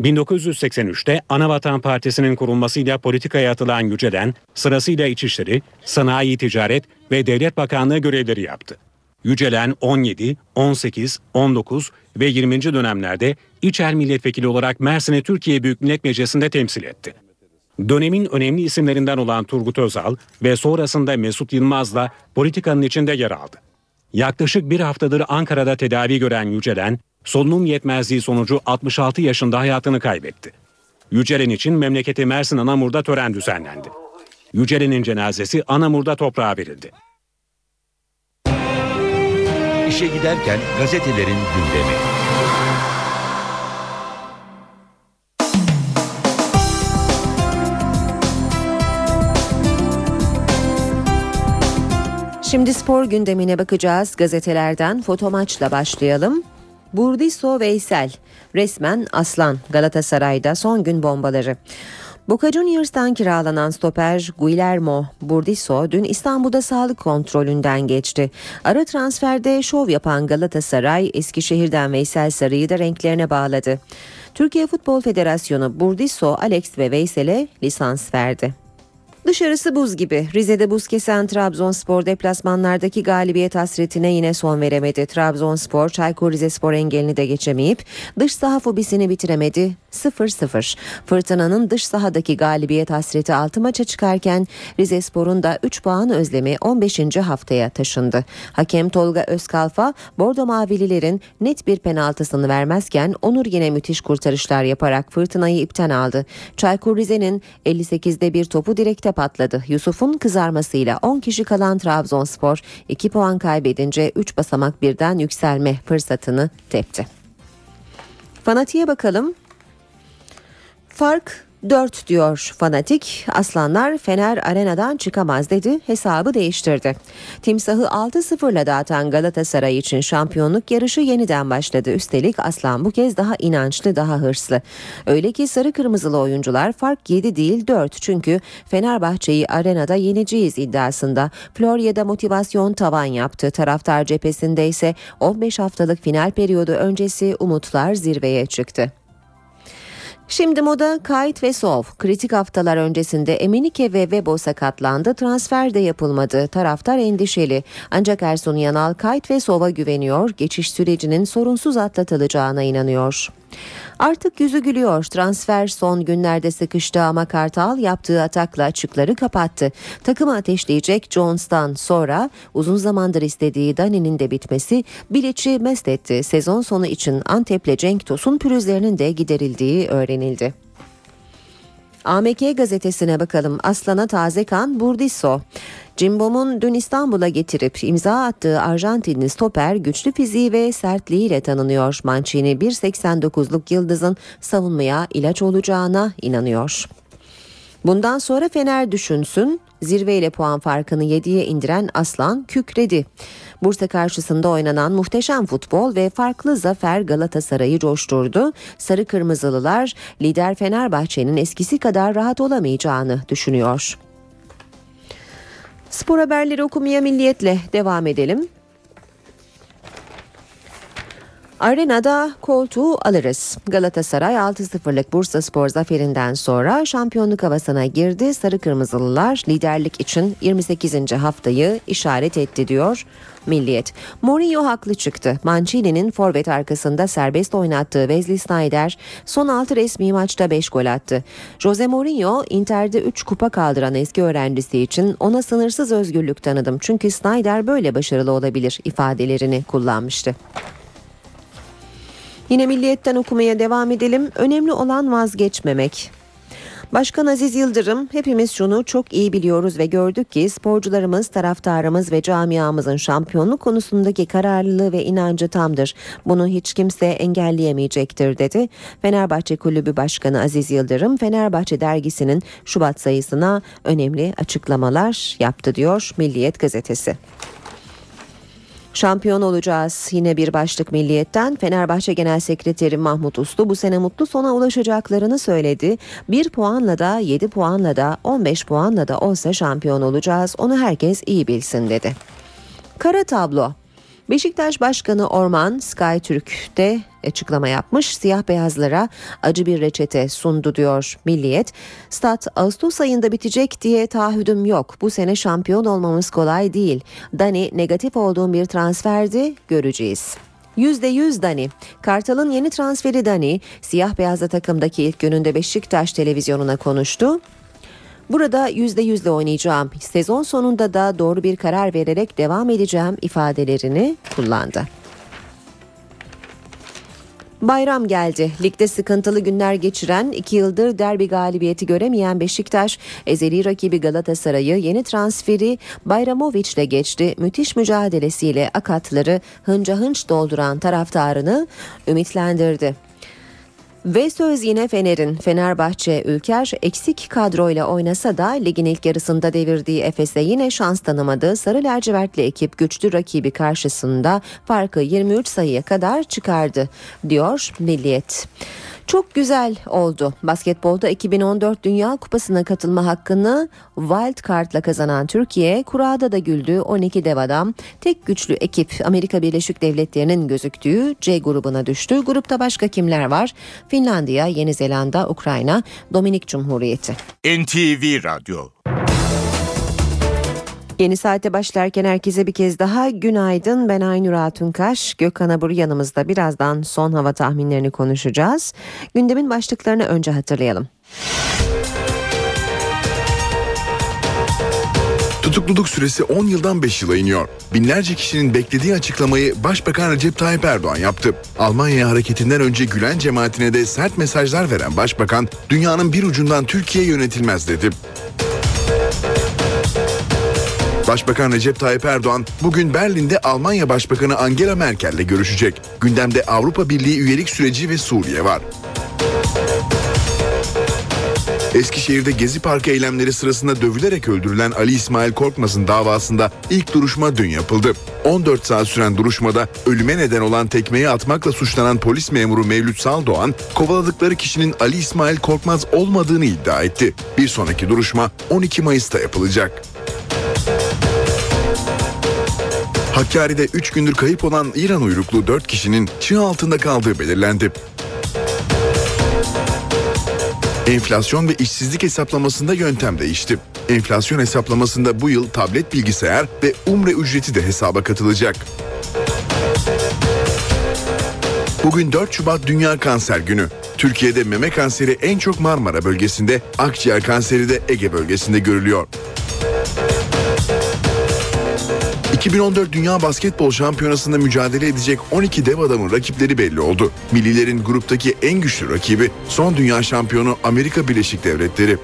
1983'te Anavatan Partisi'nin kurulmasıyla politikaya atılan Yücelen, sırasıyla İçişleri, Sanayi Ticaret ve Devlet Bakanlığı görevleri yaptı. Yücelen 17, 18, 19 ve 20. dönemlerde İçer Milletvekili olarak Mersin'i Türkiye Büyük Millet Meclisi'nde temsil etti. Dönemin önemli isimlerinden olan Turgut Özal ve sonrasında Mesut Yılmaz'la politikanın içinde yer aldı. Yaklaşık bir haftadır Ankara'da tedavi gören Yücelen, solunum yetmezliği sonucu 66 yaşında hayatını kaybetti. Yücelen için memleketi Mersin Anamur'da tören düzenlendi. Yücelen'in cenazesi Anamur'da toprağa verildi. İşe giderken gazetelerin gündemi. Şimdi spor gündemine bakacağız. Gazetelerden fotomaçla başlayalım. Burdiso Veysel resmen aslan Galatasaray'da son gün bombaları. Boca Juniors'tan kiralanan stoper Guillermo Burdiso dün İstanbul'da sağlık kontrolünden geçti. Ara transferde şov yapan Galatasaray Eskişehir'den Veysel Sarı'yı da renklerine bağladı. Türkiye Futbol Federasyonu Burdiso, Alex ve Veysel'e lisans verdi. Dışarısı buz gibi. Rize'de buz kesen Trabzonspor deplasmanlardaki galibiyet hasretine yine son veremedi. Trabzonspor Çaykur Rizespor engelini de geçemeyip dış saha fobisini bitiremedi. 0-0. Fırtınanın dış sahadaki galibiyet hasreti 6 maça çıkarken Rizespor'un da 3 puan özlemi 15. haftaya taşındı. Hakem Tolga Özkalfa Bordo Mavililerin net bir penaltısını vermezken Onur yine müthiş kurtarışlar yaparak fırtınayı ipten aldı. Çaykur Rize'nin 58'de bir topu direkte patladı. Yusuf'un kızarmasıyla 10 kişi kalan Trabzonspor 2 puan kaybedince 3 basamak birden yükselme fırsatını tepti. Fanatiğe bakalım. Fark 4 diyor fanatik. Aslanlar Fener arenadan çıkamaz dedi. Hesabı değiştirdi. Timsahı 6-0'la dağıtan Galatasaray için şampiyonluk yarışı yeniden başladı. Üstelik Aslan bu kez daha inançlı, daha hırslı. Öyle ki sarı kırmızılı oyuncular fark 7 değil 4. Çünkü Fenerbahçe'yi arenada yeneceğiz iddiasında. Florya'da motivasyon tavan yaptı. Taraftar cephesinde ise 15 haftalık final periyodu öncesi umutlar zirveye çıktı. Şimdi moda kayıt ve sov. Kritik haftalar öncesinde Emenike ve Vebo sakatlandı. Transfer de yapılmadı. Taraftar endişeli. Ancak Ersun Yanal kayıt ve sova güveniyor. Geçiş sürecinin sorunsuz atlatılacağına inanıyor. Artık yüzü gülüyor. Transfer son günlerde sıkıştı ama Kartal yaptığı atakla açıkları kapattı. Takımı ateşleyecek Jones'tan sonra uzun zamandır istediği Dani'nin de bitmesi Bilic'i mest etti. Sezon sonu için Antep'le Cenk Tosun pürüzlerinin de giderildiği öğrenildi. AMK gazetesine bakalım. Aslan'a taze kan Burdisso. Cimbom'un dün İstanbul'a getirip imza attığı Arjantinli stoper güçlü fiziği ve sertliğiyle tanınıyor. Mancini 1.89'luk yıldızın savunmaya ilaç olacağına inanıyor. Bundan sonra Fener düşünsün. Zirveyle puan farkını 7'ye indiren Aslan kükredi. Bursa karşısında oynanan muhteşem futbol ve farklı zafer Galatasaray'ı coşturdu. Sarı Kırmızılılar lider Fenerbahçe'nin eskisi kadar rahat olamayacağını düşünüyor. Spor haberleri okumaya milliyetle devam edelim. Arenada koltuğu alırız. Galatasaray 6-0'lık Bursa Spor zaferinden sonra şampiyonluk havasına girdi. Sarı Kırmızılılar liderlik için 28. haftayı işaret etti diyor Milliyet. Mourinho haklı çıktı. Mancini'nin forvet arkasında serbest oynattığı Wesley Sneijder son 6 resmi maçta 5 gol attı. Jose Mourinho Inter'de 3 kupa kaldıran eski öğrencisi için ona sınırsız özgürlük tanıdım. Çünkü Sneijder böyle başarılı olabilir ifadelerini kullanmıştı. Yine milliyetten okumaya devam edelim. Önemli olan vazgeçmemek. Başkan Aziz Yıldırım hepimiz şunu çok iyi biliyoruz ve gördük ki sporcularımız, taraftarımız ve camiamızın şampiyonluk konusundaki kararlılığı ve inancı tamdır. Bunu hiç kimse engelleyemeyecektir dedi. Fenerbahçe Kulübü Başkanı Aziz Yıldırım Fenerbahçe dergisinin Şubat sayısına önemli açıklamalar yaptı diyor Milliyet gazetesi. Şampiyon olacağız. Yine bir başlık milliyetten Fenerbahçe Genel Sekreteri Mahmut Uslu bu sene mutlu sona ulaşacaklarını söyledi. Bir puanla da 7 puanla da 15 puanla da olsa şampiyon olacağız. Onu herkes iyi bilsin dedi. Kara tablo. Beşiktaş Başkanı Orman Sky Türk'te açıklama yapmış. Siyah beyazlara acı bir reçete sundu diyor Milliyet. Stat Ağustos ayında bitecek diye taahhüdüm yok. Bu sene şampiyon olmamız kolay değil. Dani negatif olduğum bir transferdi göreceğiz. %100 Dani. Kartal'ın yeni transferi Dani, siyah beyazlı takımdaki ilk gününde Beşiktaş televizyonuna konuştu. Burada yüzde yüzle oynayacağım. Sezon sonunda da doğru bir karar vererek devam edeceğim ifadelerini kullandı. Bayram geldi. Ligde sıkıntılı günler geçiren, iki yıldır derbi galibiyeti göremeyen Beşiktaş, ezeli rakibi Galatasaray'ı yeni transferi Bayramovic'le geçti. Müthiş mücadelesiyle akatları hınca hınç dolduran taraftarını ümitlendirdi. Ve söz yine Fener'in. Fenerbahçe Ülker eksik kadroyla oynasa da ligin ilk yarısında devirdiği Efes'e yine şans tanımadı. Sarı lacivertli ekip güçlü rakibi karşısında farkı 23 sayıya kadar çıkardı diyor Milliyet. Çok güzel oldu. Basketbolda 2014 Dünya Kupası'na katılma hakkını wild card'la kazanan Türkiye, kurada da güldü 12 dev adam. Tek güçlü ekip Amerika Birleşik Devletleri'nin gözüktüğü C grubuna düştü. Grupta başka kimler var? Finlandiya, Yeni Zelanda, Ukrayna, Dominik Cumhuriyeti. NTV Radyo Yeni saate başlarken herkese bir kez daha günaydın. Ben Aynur Altunkaş. Gökhan Abur yanımızda birazdan son hava tahminlerini konuşacağız. Gündemin başlıklarını önce hatırlayalım. Tutukluluk süresi 10 yıldan 5 yıla iniyor. Binlerce kişinin beklediği açıklamayı Başbakan Recep Tayyip Erdoğan yaptı. Almanya hareketinden önce Gülen cemaatine de sert mesajlar veren Başbakan, dünyanın bir ucundan Türkiye yönetilmez dedi. Başbakan Recep Tayyip Erdoğan bugün Berlin'de Almanya Başbakanı Angela Merkel'le görüşecek. Gündemde Avrupa Birliği üyelik süreci ve Suriye var. Eskişehir'de Gezi Parkı eylemleri sırasında dövülerek öldürülen Ali İsmail Korkmaz'ın davasında ilk duruşma dün yapıldı. 14 saat süren duruşmada ölüme neden olan tekmeyi atmakla suçlanan polis memuru Mevlüt Saldoğan, kovaladıkları kişinin Ali İsmail Korkmaz olmadığını iddia etti. Bir sonraki duruşma 12 Mayıs'ta yapılacak. Hakkari'de 3 gündür kayıp olan İran uyruklu 4 kişinin çığ altında kaldığı belirlendi. Enflasyon ve işsizlik hesaplamasında yöntem değişti. Enflasyon hesaplamasında bu yıl tablet bilgisayar ve umre ücreti de hesaba katılacak. Bugün 4 Şubat Dünya Kanser Günü. Türkiye'de meme kanseri en çok Marmara bölgesinde, akciğer kanseri de Ege bölgesinde görülüyor. 2014 Dünya Basketbol Şampiyonası'nda mücadele edecek 12 dev adamın rakipleri belli oldu. Millilerin gruptaki en güçlü rakibi son dünya şampiyonu Amerika Birleşik Devletleri.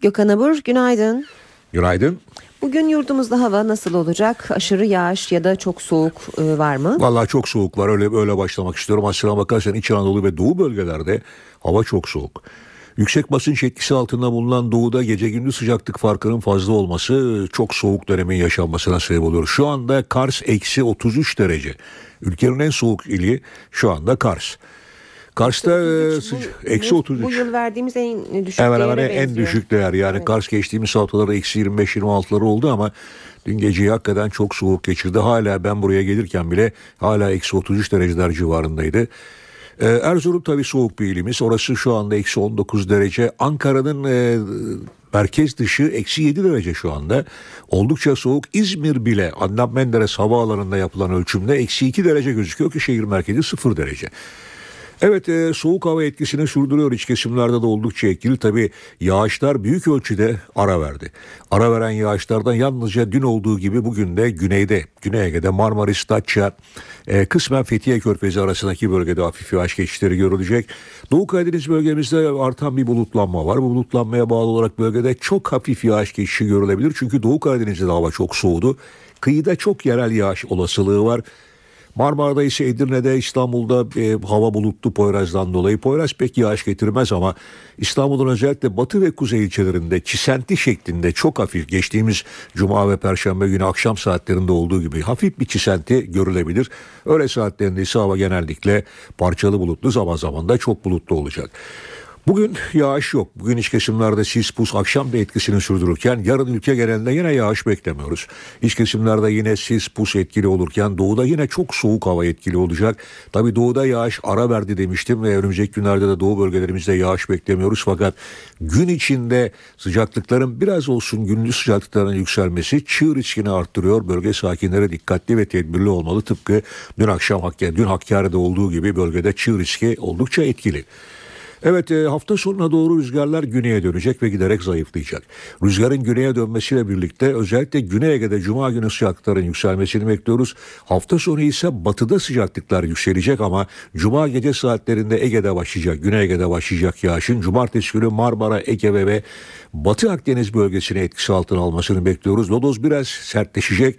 Gökhan Abur günaydın. Günaydın. Bugün yurdumuzda hava nasıl olacak? Aşırı yağış ya da çok soğuk e, var mı? Vallahi çok soğuk var. Öyle öyle başlamak istiyorum. Aslına bakarsan İç Anadolu ve Doğu bölgelerde hava çok soğuk. Yüksek basınç etkisi altında bulunan doğuda gece gündüz sıcaklık farkının fazla olması çok soğuk dönemin yaşanmasına sebep oluyor. Şu anda Kars eksi 33 derece. Ülkenin en soğuk ili şu anda Kars. Kars'ta e, eksi 33. Bu yıl verdiğimiz en düşük Hemen hemen değere en benziyor. düşük değer. Yani Kars geçtiğimiz haftalarda eksi 25-26'ları oldu ama dün geceyi hakikaten çok soğuk geçirdi. Hala ben buraya gelirken bile hala eksi 33 dereceler civarındaydı. Ee, Erzurum tabii soğuk bir ilimiz. Orası şu anda eksi 19 derece. Ankara'nın e, merkez dışı eksi 7 derece şu anda. Oldukça soğuk. İzmir bile Adnan Menderes havaalanında yapılan ölçümde eksi 2 derece gözüküyor ki şehir merkezi 0 derece. Evet e, soğuk hava etkisini sürdürüyor iç kesimlerde de oldukça etkili. Tabi yağışlar büyük ölçüde ara verdi. Ara veren yağışlardan yalnızca dün olduğu gibi bugün de güneyde, Güney Ege'de Marmaris, Datça, e, kısmen Fethiye Körfezi arasındaki bölgede hafif yağış geçişleri görülecek. Doğu Karadeniz bölgemizde artan bir bulutlanma var. Bu bulutlanmaya bağlı olarak bölgede çok hafif yağış geçişi görülebilir. Çünkü Doğu Karadeniz'de de hava çok soğudu. Kıyıda çok yerel yağış olasılığı var. Marmara'da ise Edirne'de İstanbul'da e, hava bulutlu Poyraz'dan dolayı. Poyraz pek yağış getirmez ama İstanbul'un özellikle batı ve kuzey ilçelerinde çisenti şeklinde çok hafif geçtiğimiz cuma ve perşembe günü akşam saatlerinde olduğu gibi hafif bir çisenti görülebilir. Öğle saatlerinde ise hava genellikle parçalı bulutlu zaman zaman da çok bulutlu olacak. Bugün yağış yok. Bugün iç kesimlerde sis pus akşam da etkisini sürdürürken yarın ülke genelinde yine yağış beklemiyoruz. İç kesimlerde yine sis pus etkili olurken doğuda yine çok soğuk hava etkili olacak. Tabi doğuda yağış ara verdi demiştim ve önümüzdeki günlerde de doğu bölgelerimizde yağış beklemiyoruz. Fakat gün içinde sıcaklıkların biraz olsun gündüz sıcaklıkların yükselmesi çığ riskini arttırıyor. Bölge sakinleri dikkatli ve tedbirli olmalı. Tıpkı dün akşam Hakkari, dün Hakkari'de olduğu gibi bölgede çığ riski oldukça etkili. Evet e, hafta sonuna doğru rüzgarlar güneye dönecek ve giderek zayıflayacak. Rüzgarın güneye dönmesiyle birlikte özellikle Güney Ege'de Cuma günü sıcaklıkların yükselmesini bekliyoruz. Hafta sonu ise batıda sıcaklıklar yükselecek ama Cuma gece saatlerinde Ege'de başlayacak, Güney Ege'de başlayacak yağışın Cumartesi günü Marmara, Ege ve, Batı Akdeniz bölgesine etkisi altına almasını bekliyoruz. Lodos biraz sertleşecek.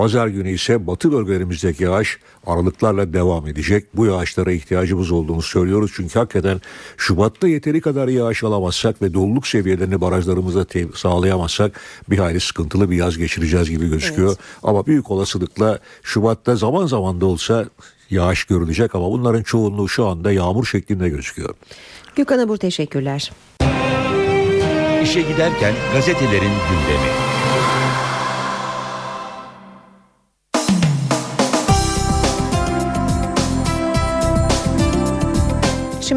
Pazar günü ise batı bölgelerimizdeki yağış aralıklarla devam edecek. Bu yağışlara ihtiyacımız olduğunu söylüyoruz. Çünkü hakikaten Şubat'ta yeteri kadar yağış alamazsak ve doluluk seviyelerini barajlarımıza te- sağlayamazsak bir hayli sıkıntılı bir yaz geçireceğiz gibi gözüküyor. Ama büyük olasılıkla Şubat'ta zaman zaman da olsa yağış görülecek ama bunların çoğunluğu şu anda yağmur şeklinde gözüküyor. Gökhan Abur teşekkürler. İşe giderken gazetelerin gündemi.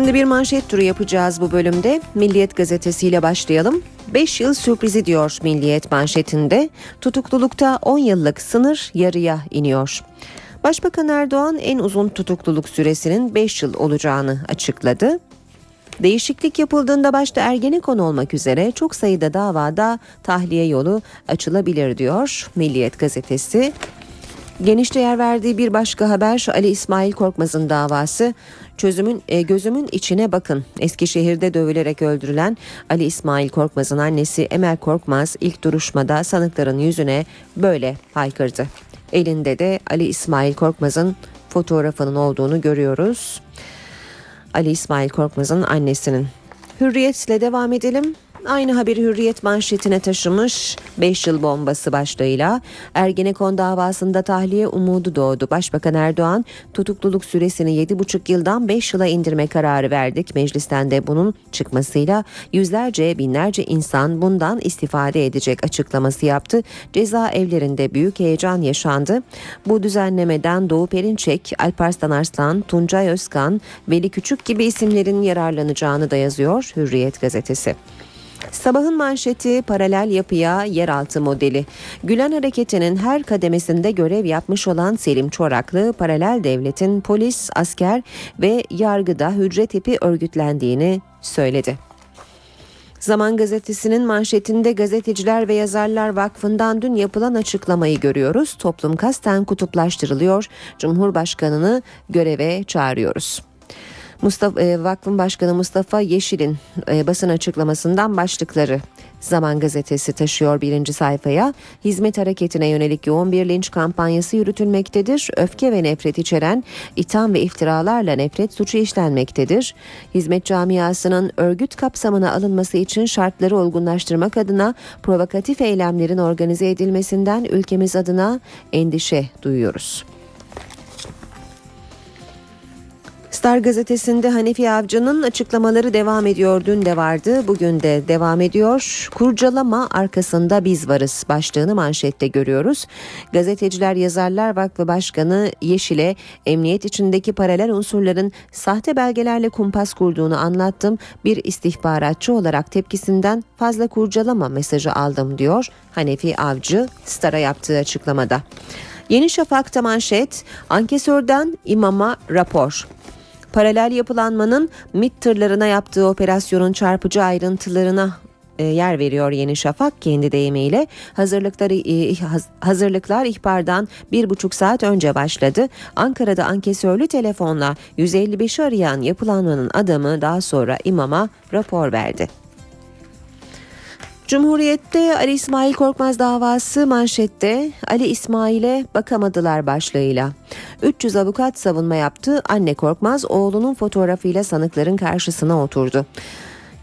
Şimdi bir manşet turu yapacağız bu bölümde. Milliyet gazetesiyle başlayalım. 5 yıl sürprizi diyor Milliyet manşetinde. Tutuklulukta 10 yıllık sınır yarıya iniyor. Başbakan Erdoğan en uzun tutukluluk süresinin 5 yıl olacağını açıkladı. Değişiklik yapıldığında başta Ergenekon olmak üzere çok sayıda davada tahliye yolu açılabilir diyor Milliyet gazetesi. Genişte yer verdiği bir başka haber Ali İsmail Korkmaz'ın davası. Çözümün e, gözümün içine bakın. Eskişehir'de dövülerek öldürülen Ali İsmail Korkmaz'ın annesi Emel Korkmaz ilk duruşmada sanıkların yüzüne böyle haykırdı. Elinde de Ali İsmail Korkmaz'ın fotoğrafının olduğunu görüyoruz. Ali İsmail Korkmaz'ın annesinin. Hürriyetle devam edelim. Aynı haberi Hürriyet manşetine taşımış 5 yıl bombası başlığıyla Ergenekon davasında tahliye umudu doğdu. Başbakan Erdoğan tutukluluk süresini 7,5 yıldan 5 yıla indirme kararı verdik. Meclisten de bunun çıkmasıyla yüzlerce binlerce insan bundan istifade edecek açıklaması yaptı. Cezaevlerinde büyük heyecan yaşandı. Bu düzenlemeden Doğu Perinçek, Alparslan Arslan, Tuncay Özkan, Veli Küçük gibi isimlerin yararlanacağını da yazıyor Hürriyet gazetesi. Sabahın manşeti paralel yapıya yeraltı modeli. Gülen hareketinin her kademesinde görev yapmış olan Selim Çoraklı, paralel devletin polis, asker ve yargıda hücre tipi örgütlendiğini söyledi. Zaman gazetesinin manşetinde gazeteciler ve yazarlar vakfından dün yapılan açıklamayı görüyoruz. Toplum kasten kutuplaştırılıyor. Cumhurbaşkanını göreve çağırıyoruz. Mustafa e, Vakfın Başkanı Mustafa Yeşil'in e, basın açıklamasından başlıkları Zaman gazetesi taşıyor birinci sayfaya. Hizmet hareketine yönelik yoğun bir linç kampanyası yürütülmektedir. Öfke ve nefret içeren itham ve iftiralarla nefret suçu işlenmektedir. Hizmet camiasının örgüt kapsamına alınması için şartları olgunlaştırmak adına provokatif eylemlerin organize edilmesinden ülkemiz adına endişe duyuyoruz. Star gazetesinde Hanefi Avcı'nın açıklamaları devam ediyor. Dün de vardı, bugün de devam ediyor. Kurcalama arkasında biz varız başlığını manşette görüyoruz. Gazeteciler Yazarlar Vakfı Başkanı Yeşil'e emniyet içindeki paralel unsurların sahte belgelerle kumpas kurduğunu anlattım. Bir istihbaratçı olarak tepkisinden fazla kurcalama mesajı aldım diyor Hanefi Avcı Star'a yaptığı açıklamada. Yeni Şafak'ta manşet, ankesörden imama rapor. Paralel yapılanmanın MİT tırlarına yaptığı operasyonun çarpıcı ayrıntılarına e, yer veriyor Yeni Şafak kendi deyimiyle. Hazırlıkları e, hazırlıklar ihbardan bir buçuk saat önce başladı. Ankara'da ankesörlü telefonla 155'i arayan yapılanmanın adamı daha sonra imama rapor verdi. Cumhuriyet'te Ali İsmail Korkmaz davası manşette Ali İsmail'e bakamadılar başlığıyla. 300 avukat savunma yaptı. Anne Korkmaz oğlunun fotoğrafıyla sanıkların karşısına oturdu.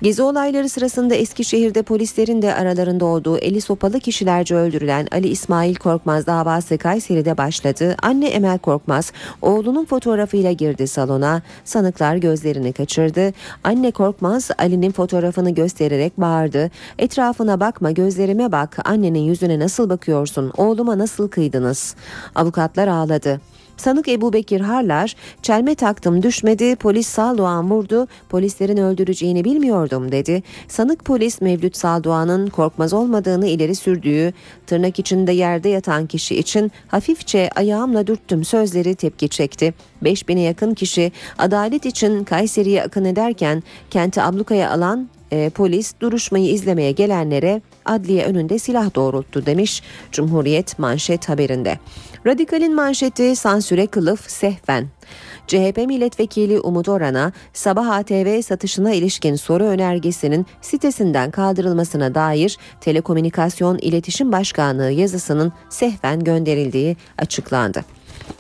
Gezi olayları sırasında Eskişehir'de polislerin de aralarında olduğu eli sopalı kişilerce öldürülen Ali İsmail Korkmaz davası Kayseri'de başladı. Anne Emel Korkmaz oğlunun fotoğrafıyla girdi salona. Sanıklar gözlerini kaçırdı. Anne Korkmaz Ali'nin fotoğrafını göstererek bağırdı. Etrafına bakma gözlerime bak annenin yüzüne nasıl bakıyorsun oğluma nasıl kıydınız? Avukatlar ağladı. Sanık Ebu Bekir Harlar, çelme taktım düşmedi, polis Saldoğan vurdu, polislerin öldüreceğini bilmiyordum dedi. Sanık polis Mevlüt Saldoğan'ın korkmaz olmadığını ileri sürdüğü, tırnak içinde yerde yatan kişi için hafifçe ayağımla dürttüm sözleri tepki çekti. 5000'e yakın kişi adalet için Kayseri'ye akın ederken kenti ablukaya alan e, polis duruşmayı izlemeye gelenlere adliye önünde silah doğrulttu demiş Cumhuriyet manşet haberinde. Radikal'in manşeti sansüre kılıf sehven. CHP milletvekili Umut Oran'a sabah ATV satışına ilişkin soru önergesinin sitesinden kaldırılmasına dair Telekomünikasyon İletişim Başkanlığı yazısının sehven gönderildiği açıklandı.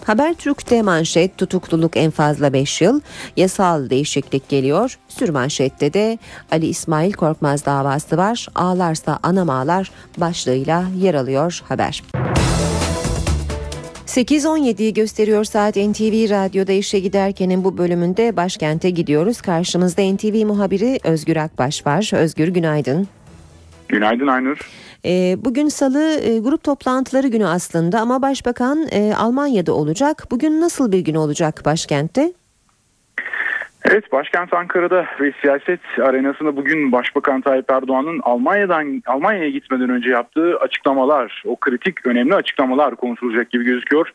Habertürk'te manşet tutukluluk en fazla 5 yıl, yasal değişiklik geliyor. Sürmanşette de Ali İsmail Korkmaz davası var. Ağlarsa anam ağlar başlığıyla yer alıyor haber. 8.17'yi gösteriyor saat NTV Radyo'da işe giderkenin bu bölümünde başkente gidiyoruz. Karşımızda NTV muhabiri Özgür Akbaş var. Özgür günaydın. Günaydın Aynur. E, bugün salı e, grup toplantıları günü aslında ama başbakan e, Almanya'da olacak. Bugün nasıl bir gün olacak başkentte? Evet başkent Ankara'da ve siyaset arenasında bugün Başbakan Tayyip Erdoğan'ın Almanya'dan Almanya'ya gitmeden önce yaptığı açıklamalar, o kritik önemli açıklamalar konuşulacak gibi gözüküyor.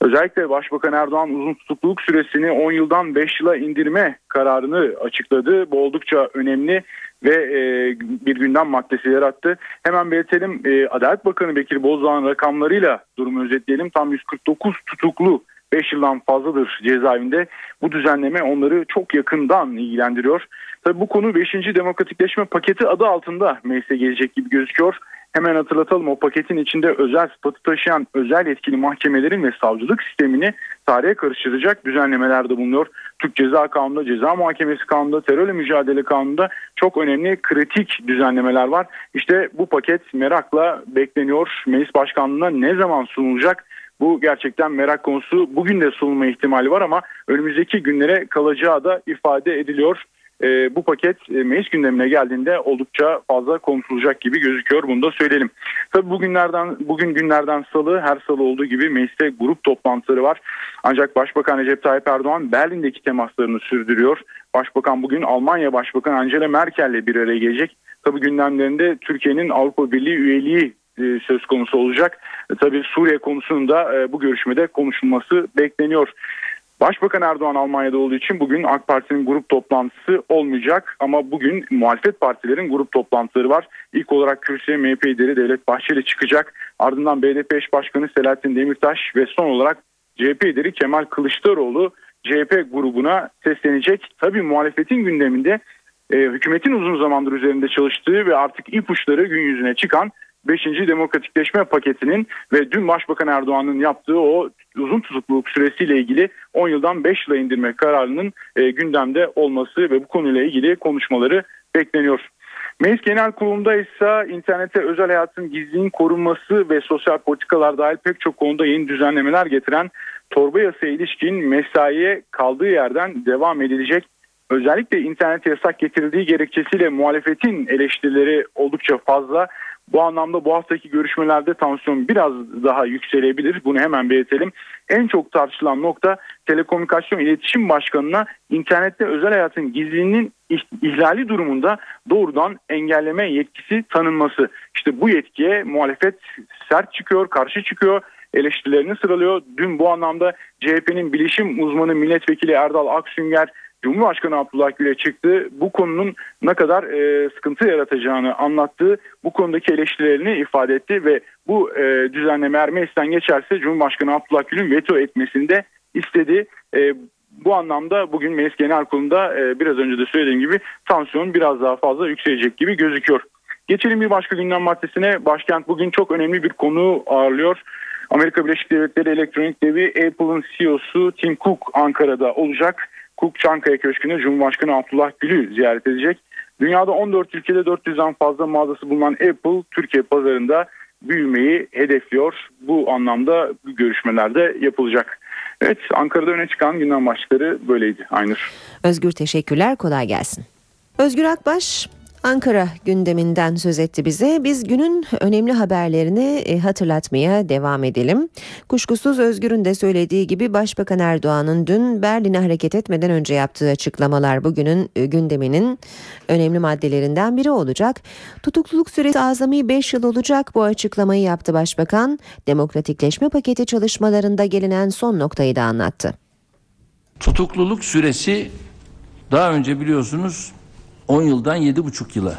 Özellikle Başbakan Erdoğan uzun tutukluluk süresini 10 yıldan 5 yıla indirme kararını açıkladı. Bu oldukça önemli ve e, bir gündem maddesi yarattı. Hemen belirtelim e, Adalet Bakanı Bekir Bozdağ'ın rakamlarıyla durumu özetleyelim. Tam 149 tutuklu 5 yıldan fazladır cezaevinde. Bu düzenleme onları çok yakından ilgilendiriyor. Tabii bu konu 5. demokratikleşme paketi adı altında meclise gelecek gibi gözüküyor. Hemen hatırlatalım o paketin içinde özel statü taşıyan özel yetkili mahkemelerin ve savcılık sistemini tarihe karıştıracak düzenlemelerde bulunuyor. Türk Ceza Kanunu'nda, Ceza Muhakemesi Kanunu'nda, terörle mücadele kanununda çok önemli kritik düzenlemeler var. İşte bu paket merakla bekleniyor. Meclis Başkanlığı'na ne zaman sunulacak? Bu gerçekten merak konusu. Bugün de sunulma ihtimali var ama önümüzdeki günlere kalacağı da ifade ediliyor. E, bu paket e, meclis gündemine geldiğinde oldukça fazla konuşulacak gibi gözüküyor. Bunu da söyleyelim. Tabii bugünlerden bugün günlerden salı her salı olduğu gibi mecliste grup toplantıları var. Ancak Başbakan Recep Tayyip Erdoğan Berlin'deki temaslarını sürdürüyor. Başbakan bugün Almanya Başbakanı Angela Merkel'le bir araya gelecek. Tabii gündemlerinde Türkiye'nin Avrupa Birliği üyeliği söz konusu olacak. E, tabii Suriye konusunda da e, bu görüşmede konuşulması bekleniyor. Başbakan Erdoğan Almanya'da olduğu için bugün AK Parti'nin grup toplantısı olmayacak ama bugün muhalefet partilerin grup toplantıları var. İlk olarak kürsüye MHP lideri Devlet Bahçeli çıkacak. Ardından BDP eş başkanı Selahattin Demirtaş ve son olarak CHP lideri Kemal Kılıçdaroğlu CHP grubuna seslenecek. Tabii muhalefetin gündeminde e, hükümetin uzun zamandır üzerinde çalıştığı ve artık ipuçları gün yüzüne çıkan 5. demokratikleşme paketinin ve dün Başbakan Erdoğan'ın yaptığı o uzun tutukluluk süresiyle ilgili 10 yıldan 5 yıla indirme kararının e, gündemde olması ve bu konuyla ilgili konuşmaları bekleniyor. Meclis Genel Kurulu'nda ise internete özel hayatın gizliliğinin korunması ve sosyal politikalar dahil pek çok konuda yeni düzenlemeler getiren torba yasaya ilişkin mesaiye kaldığı yerden devam edilecek. Özellikle internete yasak getirildiği gerekçesiyle muhalefetin eleştirileri oldukça fazla. Bu anlamda bu haftaki görüşmelerde tansiyon biraz daha yükselebilir. Bunu hemen belirtelim. En çok tartışılan nokta Telekomünikasyon İletişim Başkanı'na internette özel hayatın gizliliğinin ihlali durumunda doğrudan engelleme yetkisi tanınması. İşte bu yetkiye muhalefet sert çıkıyor, karşı çıkıyor eleştirilerini sıralıyor. Dün bu anlamda CHP'nin bilişim uzmanı milletvekili Erdal Aksünger Cumhurbaşkanı Abdullah Gül'e çıktı. Bu konunun ne kadar e, sıkıntı yaratacağını anlattı. Bu konudaki eleştirilerini ifade etti ve bu e, düzenleme eğer meclisten geçerse Cumhurbaşkanı Abdullah Gül'ün veto etmesini de istedi. E, bu anlamda bugün Meclis Genel Kurulu'nda e, biraz önce de söylediğim gibi tansiyon biraz daha fazla yükselecek gibi gözüküyor. Geçelim bir başka gündem maddesine. Başkent bugün çok önemli bir konu ağırlıyor. Amerika Birleşik Devletleri elektronik devi Apple'ın CEO'su Tim Cook Ankara'da olacak. Cook Çankaya Köşkü'nde Cumhurbaşkanı Abdullah Gül'ü ziyaret edecek. Dünyada 14 ülkede 400'den fazla mağazası bulunan Apple Türkiye pazarında büyümeyi hedefliyor. Bu anlamda görüşmelerde yapılacak. Evet Ankara'da öne çıkan gündem başlıkları böyleydi Aynur. Özgür teşekkürler kolay gelsin. Özgür Akbaş Ankara gündeminden söz etti bize. Biz günün önemli haberlerini e, hatırlatmaya devam edelim. Kuşkusuz Özgür'ün de söylediği gibi Başbakan Erdoğan'ın dün Berlin'e hareket etmeden önce yaptığı açıklamalar bugünün e, gündeminin önemli maddelerinden biri olacak. Tutukluluk süresi azami 5 yıl olacak bu açıklamayı yaptı Başbakan. Demokratikleşme paketi çalışmalarında gelinen son noktayı da anlattı. Tutukluluk süresi daha önce biliyorsunuz 10 yıldan 7,5 yıla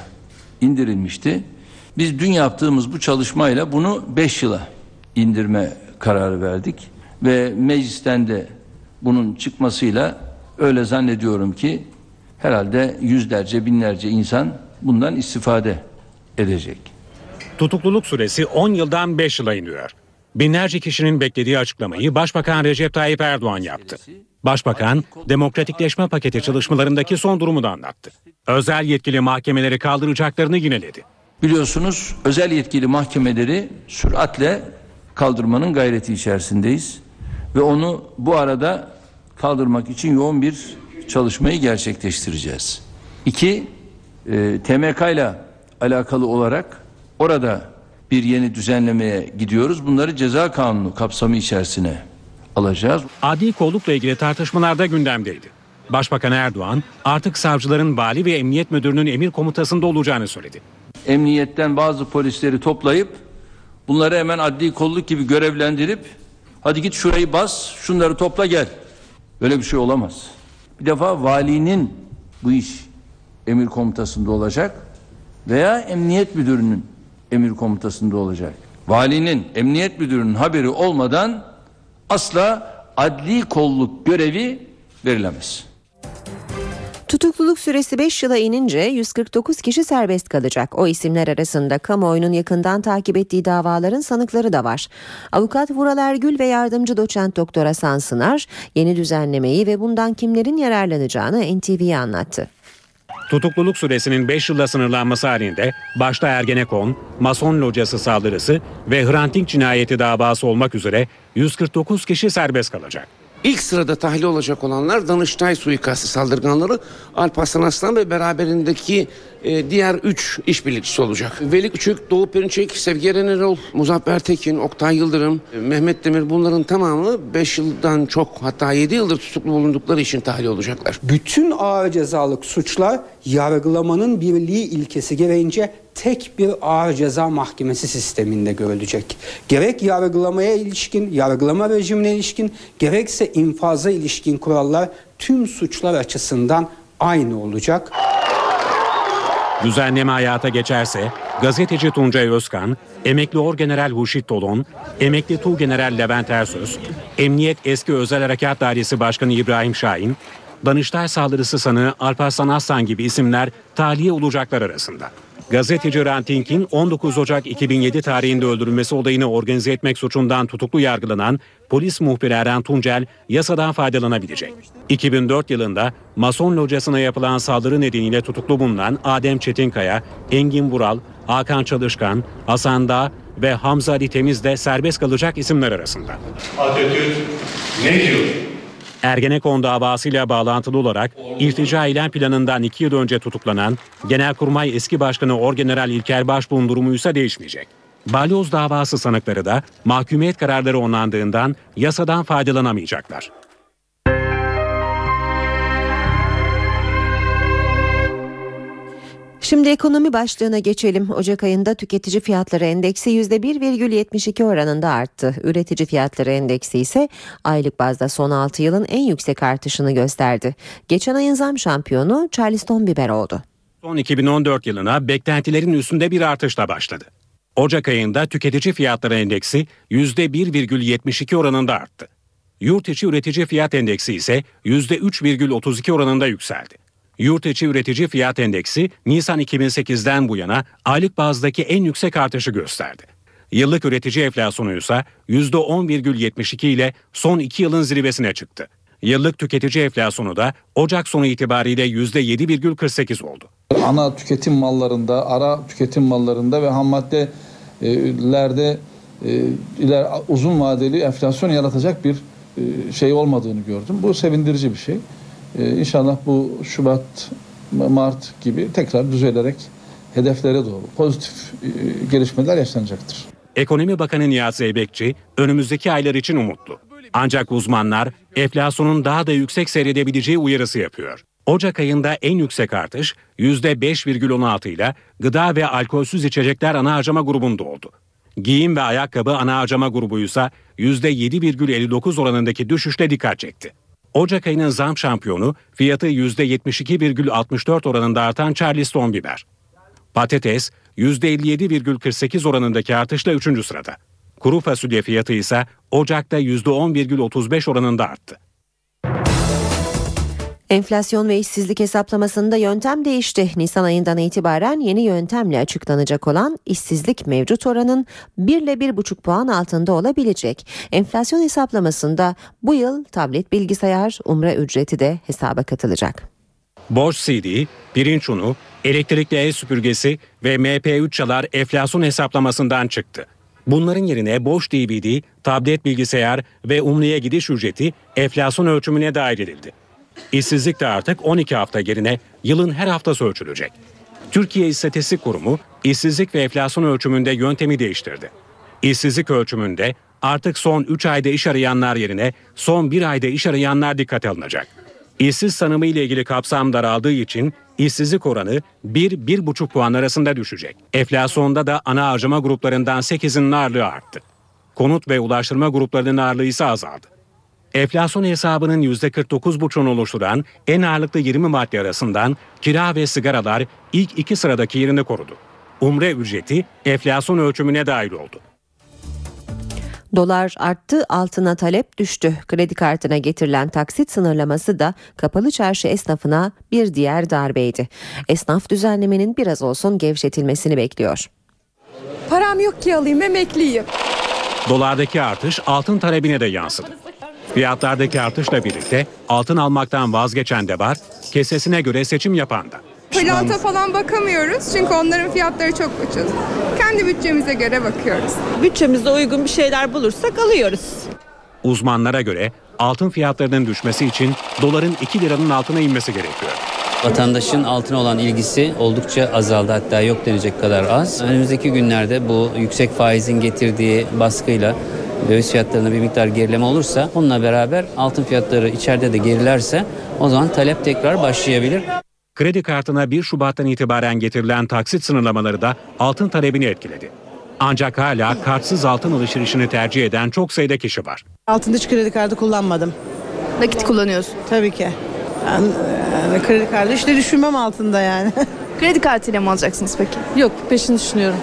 indirilmişti. Biz dün yaptığımız bu çalışmayla bunu 5 yıla indirme kararı verdik ve meclisten de bunun çıkmasıyla öyle zannediyorum ki herhalde yüzlerce binlerce insan bundan istifade edecek. Tutukluluk süresi 10 yıldan 5 yıla iniyor. Binlerce kişinin beklediği açıklamayı Başbakan Recep Tayyip Erdoğan yaptı. Başbakan, demokratikleşme paketi çalışmalarındaki son durumu da anlattı. Özel yetkili mahkemeleri kaldıracaklarını yineledi. Biliyorsunuz özel yetkili mahkemeleri süratle kaldırmanın gayreti içerisindeyiz. Ve onu bu arada kaldırmak için yoğun bir çalışmayı gerçekleştireceğiz. İki, e, TMK ile alakalı olarak orada bir yeni düzenlemeye gidiyoruz. Bunları ceza kanunu kapsamı içerisine alacağız. Adli kollukla ilgili tartışmalar da gündemdeydi. Başbakan Erdoğan artık savcıların vali ve emniyet müdürünün emir komutasında olacağını söyledi. Emniyetten bazı polisleri toplayıp bunları hemen adli kolluk gibi görevlendirip hadi git şurayı bas şunları topla gel. Böyle bir şey olamaz. Bir defa valinin bu iş emir komutasında olacak veya emniyet müdürünün emir komutasında olacak. Valinin, emniyet müdürünün haberi olmadan asla adli kolluk görevi verilemez. Tutukluluk süresi 5 yıla inince 149 kişi serbest kalacak. O isimler arasında kamuoyunun yakından takip ettiği davaların sanıkları da var. Avukat Vural Ergül ve yardımcı doçent doktor Hasan Sınar yeni düzenlemeyi ve bundan kimlerin yararlanacağını NTV'ye anlattı. Tutukluluk süresinin 5 yılla sınırlanması halinde başta Ergenekon, Mason locası saldırısı ve Hrant Dink cinayeti davası olmak üzere 149 kişi serbest kalacak. İlk sırada tahliye olacak olanlar Danıştay suikastı saldırganları Alparslan Aslan ve beraberindeki e, diğer 3 işbirlikçisi olacak. Veli Küçük, Doğu Perinçek, Sevgi Eren Erol, Muzaffer Tekin, Oktay Yıldırım, e, Mehmet Demir bunların tamamı 5 yıldan çok hatta 7 yıldır tutuklu bulundukları için tahliye olacaklar. Bütün ağır cezalık suçlar yargılamanın birliği ilkesi gereğince tek bir ağır ceza mahkemesi sisteminde görülecek. Gerek yargılamaya ilişkin, yargılama rejimine ilişkin, gerekse infaza ilişkin kurallar tüm suçlar açısından aynı olacak. Düzenleme hayata geçerse gazeteci Tuncay Özkan, emekli Orgeneral Huşit Tolon, emekli Tuğgeneral Levent Ersöz, Emniyet Eski Özel Harekat Dairesi Başkanı İbrahim Şahin, Danıştay saldırısı sanığı Alparslan Aslan gibi isimler tahliye olacaklar arasında. Gazeteci Rantink'in 19 Ocak 2007 tarihinde öldürülmesi olayını organize etmek suçundan tutuklu yargılanan polis muhbiri Eren Tuncel yasadan faydalanabilecek. 2004 yılında Mason locasına yapılan saldırı nedeniyle tutuklu bulunan Adem Çetinkaya, Engin Vural, Hakan Çalışkan, Hasan Dağ ve Hamza Ali Temiz de serbest kalacak isimler arasında. Atatürk ne diyor? Ergenekon davasıyla bağlantılı olarak irtica eylem planından iki yıl önce tutuklanan Genelkurmay eski başkanı Orgeneral İlker Başbuğ'un durumu ise değişmeyecek. Balyoz davası sanıkları da mahkumiyet kararları onlandığından yasadan faydalanamayacaklar. Şimdi ekonomi başlığına geçelim. Ocak ayında tüketici fiyatları endeksi %1,72 oranında arttı. Üretici fiyatları endeksi ise aylık bazda son 6 yılın en yüksek artışını gösterdi. Geçen ayın zam şampiyonu Charleston biber oldu. Son 2014 yılına beklentilerin üstünde bir artışla başladı. Ocak ayında tüketici fiyatları endeksi %1,72 oranında arttı. Yurt içi üretici fiyat endeksi ise %3,32 oranında yükseldi. Yurt içi üretici fiyat endeksi Nisan 2008'den bu yana aylık bazdaki en yüksek artışı gösterdi. Yıllık üretici enflasyonu ise %10,72 ile son 2 yılın zirvesine çıktı. Yıllık tüketici enflasyonu da Ocak sonu itibariyle %7,48 oldu. Ana tüketim mallarında, ara tüketim mallarında ve ham maddelerde e, iler uzun vadeli enflasyon yaratacak bir e, şey olmadığını gördüm. Bu sevindirici bir şey. Ee, inşallah bu Şubat, Mart gibi tekrar düzelerek hedeflere doğru pozitif e, gelişmeler yaşanacaktır. Ekonomi Bakanı Nihat Zeybekçi önümüzdeki aylar için umutlu. Ancak uzmanlar enflasyonun daha da yüksek seyredebileceği uyarısı yapıyor. Ocak ayında en yüksek artış %5,16 ile gıda ve alkolsüz içecekler ana harcama grubunda oldu. Giyim ve ayakkabı ana harcama grubu ise %7,59 oranındaki düşüşle dikkat çekti. Ocak ayının zam şampiyonu fiyatı %72,64 oranında artan Charleston biber. Patates %57,48 oranındaki artışla 3. sırada. Kuru fasulye fiyatı ise Ocak'ta %10,35 oranında arttı. Enflasyon ve işsizlik hesaplamasında yöntem değişti. Nisan ayından itibaren yeni yöntemle açıklanacak olan işsizlik mevcut oranın 1 ile 1,5 puan altında olabilecek. Enflasyon hesaplamasında bu yıl tablet bilgisayar, umre ücreti de hesaba katılacak. Boş CD, pirinç unu, elektrikli el süpürgesi ve MP3 çalar enflasyon hesaplamasından çıktı. Bunların yerine boş DVD, tablet bilgisayar ve umreye gidiş ücreti enflasyon ölçümüne dahil edildi. İşsizlik de artık 12 hafta yerine yılın her haftası ölçülecek. Türkiye İstatistik Kurumu işsizlik ve enflasyon ölçümünde yöntemi değiştirdi. İşsizlik ölçümünde artık son 3 ayda iş arayanlar yerine son 1 ayda iş arayanlar dikkate alınacak. İşsiz tanımı ile ilgili kapsam daraldığı için işsizlik oranı 1-1,5 puan arasında düşecek. Enflasyonda da ana harcama gruplarından 8'in ağırlığı arttı. Konut ve ulaştırma gruplarının ağırlığı ise azaldı. Enflasyon hesabının %49,5'unu oluşturan en ağırlıklı 20 madde arasından kira ve sigaralar ilk iki sıradaki yerini korudu. Umre ücreti enflasyon ölçümüne dahil oldu. Dolar arttı, altına talep düştü. Kredi kartına getirilen taksit sınırlaması da kapalı çarşı esnafına bir diğer darbeydi. Esnaf düzenlemenin biraz olsun gevşetilmesini bekliyor. Param yok ki alayım emekliyim. Dolardaki artış altın talebine de yansıdı. Fiyatlardaki artışla birlikte altın almaktan vazgeçen de var, kesesine göre seçim yapan da. Pırlanta falan bakamıyoruz çünkü onların fiyatları çok ucuz. Kendi bütçemize göre bakıyoruz. Bütçemize uygun bir şeyler bulursak alıyoruz. Uzmanlara göre altın fiyatlarının düşmesi için doların 2 liranın altına inmesi gerekiyor. Vatandaşın altına olan ilgisi oldukça azaldı hatta yok denecek kadar az. Önümüzdeki günlerde bu yüksek faizin getirdiği baskıyla döviz fiyatlarında bir miktar gerileme olursa onunla beraber altın fiyatları içeride de gerilerse o zaman talep tekrar başlayabilir. Kredi kartına 1 Şubat'tan itibaren getirilen taksit sınırlamaları da altın talebini etkiledi. Ancak hala kartsız altın alışverişini tercih eden çok sayıda kişi var. Altında hiç kredi kartı kullanmadım. Nakit kullanıyorsun. Tabii ki. Yani, yani kredi kartı işte düşünmem altında yani. [laughs] Kredi kartıyla mı alacaksınız peki? Yok peşini düşünüyorum.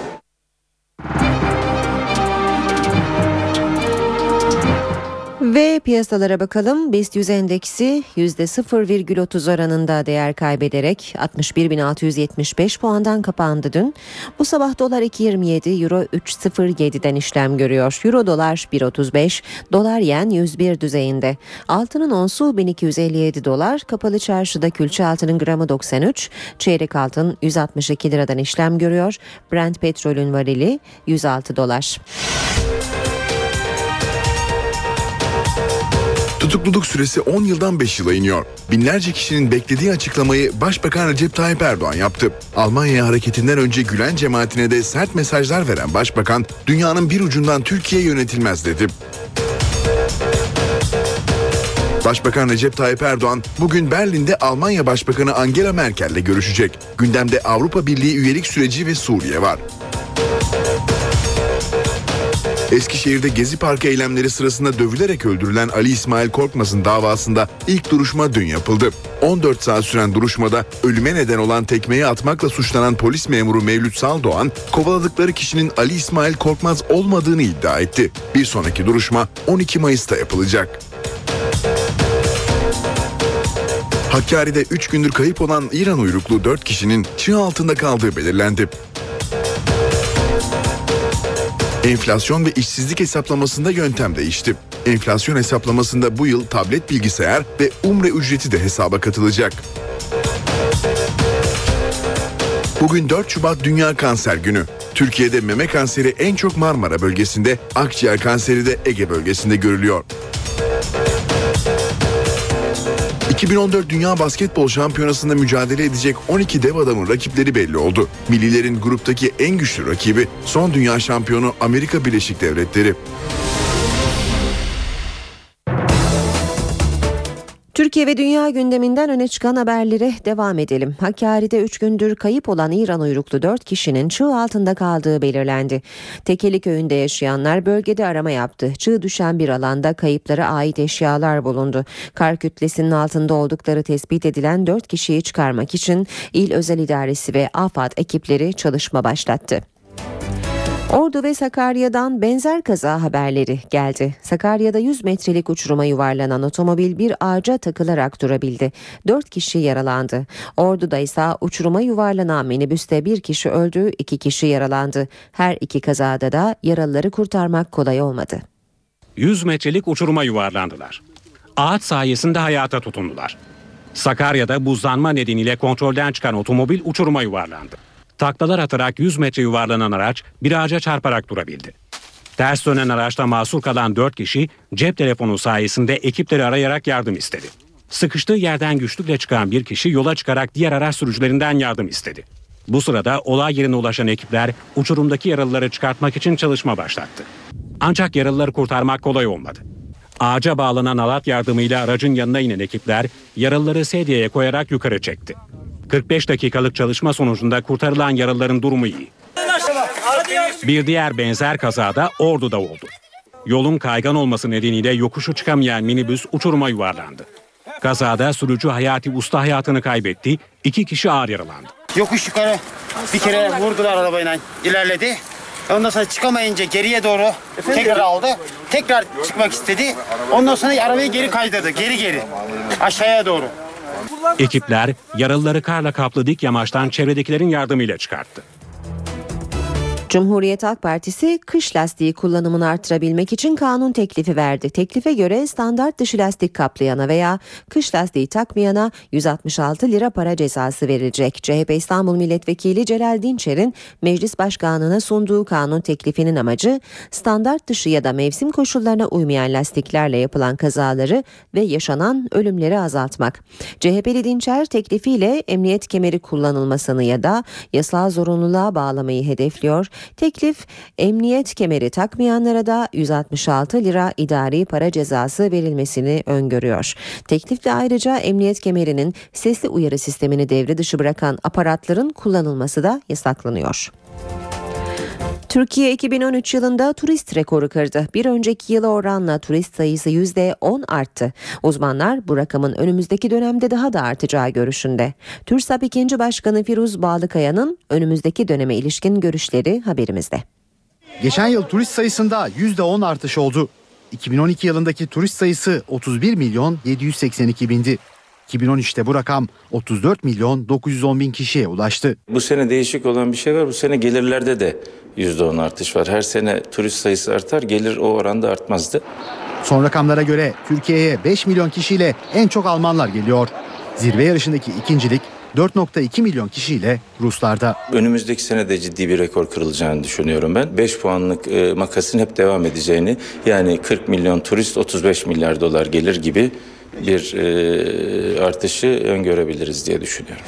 Ve piyasalara bakalım. BIST 100 endeksi %0,30 oranında değer kaybederek 61.675 puandan kapandı dün. Bu sabah dolar 2.27, euro 3.07'den işlem görüyor. Euro dolar 1.35, dolar yen 101 düzeyinde. Altının onsu 1257 dolar, kapalı çarşıda külçe altının gramı 93, çeyrek altın 162 liradan işlem görüyor. Brent petrolün varili 106 dolar. Tutukluluk süresi 10 yıldan 5 yıla iniyor. Binlerce kişinin beklediği açıklamayı Başbakan Recep Tayyip Erdoğan yaptı. Almanya hareketinden önce Gülen cemaatine de sert mesajlar veren Başbakan, dünyanın bir ucundan Türkiye yönetilmez dedi. Başbakan Recep Tayyip Erdoğan bugün Berlin'de Almanya Başbakanı Angela Merkel'le görüşecek. Gündemde Avrupa Birliği üyelik süreci ve Suriye var. Eskişehir'de Gezi Parkı eylemleri sırasında dövülerek öldürülen Ali İsmail Korkmaz'ın davasında ilk duruşma dün yapıldı. 14 saat süren duruşmada ölüme neden olan tekmeyi atmakla suçlanan polis memuru Mevlüt Saldoğan, kovaladıkları kişinin Ali İsmail Korkmaz olmadığını iddia etti. Bir sonraki duruşma 12 Mayıs'ta yapılacak. Hakkari'de 3 gündür kayıp olan İran uyruklu 4 kişinin çığ altında kaldığı belirlendi. Enflasyon ve işsizlik hesaplamasında yöntem değişti. Enflasyon hesaplamasında bu yıl tablet bilgisayar ve umre ücreti de hesaba katılacak. Bugün 4 Şubat Dünya Kanser Günü. Türkiye'de meme kanseri en çok Marmara bölgesinde, akciğer kanseri de Ege bölgesinde görülüyor. 2014 Dünya Basketbol Şampiyonası'nda mücadele edecek 12 dev adamın rakipleri belli oldu. Millilerin gruptaki en güçlü rakibi son dünya şampiyonu Amerika Birleşik Devletleri. Türkiye ve dünya gündeminden öne çıkan haberlere devam edelim. Hakkari'de 3 gündür kayıp olan İran uyruklu 4 kişinin çığ altında kaldığı belirlendi. Tekeli köyünde yaşayanlar bölgede arama yaptı. Çığ düşen bir alanda kayıplara ait eşyalar bulundu. Kar kütlesinin altında oldukları tespit edilen 4 kişiyi çıkarmak için İl Özel İdaresi ve AFAD ekipleri çalışma başlattı. Ordu ve Sakarya'dan benzer kaza haberleri geldi. Sakarya'da 100 metrelik uçuruma yuvarlanan otomobil bir ağaca takılarak durabildi. 4 kişi yaralandı. Ordu'da ise uçuruma yuvarlanan minibüste bir kişi öldü, iki kişi yaralandı. Her iki kazada da yaralıları kurtarmak kolay olmadı. 100 metrelik uçuruma yuvarlandılar. Ağaç sayesinde hayata tutundular. Sakarya'da buzlanma nedeniyle kontrolden çıkan otomobil uçuruma yuvarlandı. Taklalar atarak 100 metre yuvarlanan araç bir ağaca çarparak durabildi. Ters dönen araçta mahsur kalan 4 kişi cep telefonu sayesinde ekipleri arayarak yardım istedi. Sıkıştığı yerden güçlükle çıkan bir kişi yola çıkarak diğer araç sürücülerinden yardım istedi. Bu sırada olay yerine ulaşan ekipler uçurumdaki yaralıları çıkartmak için çalışma başlattı. Ancak yaralıları kurtarmak kolay olmadı. Ağaca bağlanan alat yardımıyla aracın yanına inen ekipler yaralıları sedyeye koyarak yukarı çekti. 45 dakikalık çalışma sonucunda kurtarılan yaralıların durumu iyi. Bir diğer benzer kazada Ordu'da oldu. Yolun kaygan olması nedeniyle yokuşu çıkamayan minibüs uçuruma yuvarlandı. Kazada sürücü Hayati Usta hayatını kaybetti, iki kişi ağır yaralandı. Yokuş yukarı bir kere vurdular arabayla ilerledi. Ondan sonra çıkamayınca geriye doğru tekrar aldı. Tekrar çıkmak istedi. Ondan sonra arabayı geri kaydırdı. Geri geri. Aşağıya doğru. Ekipler yaralıları karla kaplı dik yamaçtan çevredekilerin yardımıyla çıkarttı. Cumhuriyet Halk Partisi kış lastiği kullanımını artırabilmek için kanun teklifi verdi. Teklife göre standart dışı lastik kaplayana veya kış lastiği takmayana 166 lira para cezası verilecek. CHP İstanbul Milletvekili Celal Dinçer'in meclis başkanına sunduğu kanun teklifinin amacı standart dışı ya da mevsim koşullarına uymayan lastiklerle yapılan kazaları ve yaşanan ölümleri azaltmak. CHP'li Dinçer teklifiyle emniyet kemeri kullanılmasını ya da yasal zorunluluğa bağlamayı hedefliyor. Teklif emniyet kemeri takmayanlara da 166 lira idari para cezası verilmesini öngörüyor. Teklifte ayrıca emniyet kemerinin sesli uyarı sistemini devre dışı bırakan aparatların kullanılması da yasaklanıyor. Türkiye 2013 yılında turist rekoru kırdı. Bir önceki yıla oranla turist sayısı %10 arttı. Uzmanlar bu rakamın önümüzdeki dönemde daha da artacağı görüşünde. TÜRSAP 2. Başkanı Firuz Bağlıkaya'nın önümüzdeki döneme ilişkin görüşleri haberimizde. Geçen yıl turist sayısında %10 artış oldu. 2012 yılındaki turist sayısı 31 milyon 782 bindi. 2013'te bu rakam 34 milyon 910 bin kişiye ulaştı. Bu sene değişik olan bir şey var. Bu sene gelirlerde de %10 artış var. Her sene turist sayısı artar, gelir o oranda artmazdı. Son rakamlara göre Türkiye'ye 5 milyon kişiyle en çok Almanlar geliyor. Zirve yarışındaki ikincilik 4.2 milyon kişiyle Ruslarda. Önümüzdeki sene de ciddi bir rekor kırılacağını düşünüyorum ben. 5 puanlık e, makasın hep devam edeceğini yani 40 milyon turist 35 milyar dolar gelir gibi bir e, artışı öngörebiliriz diye düşünüyorum.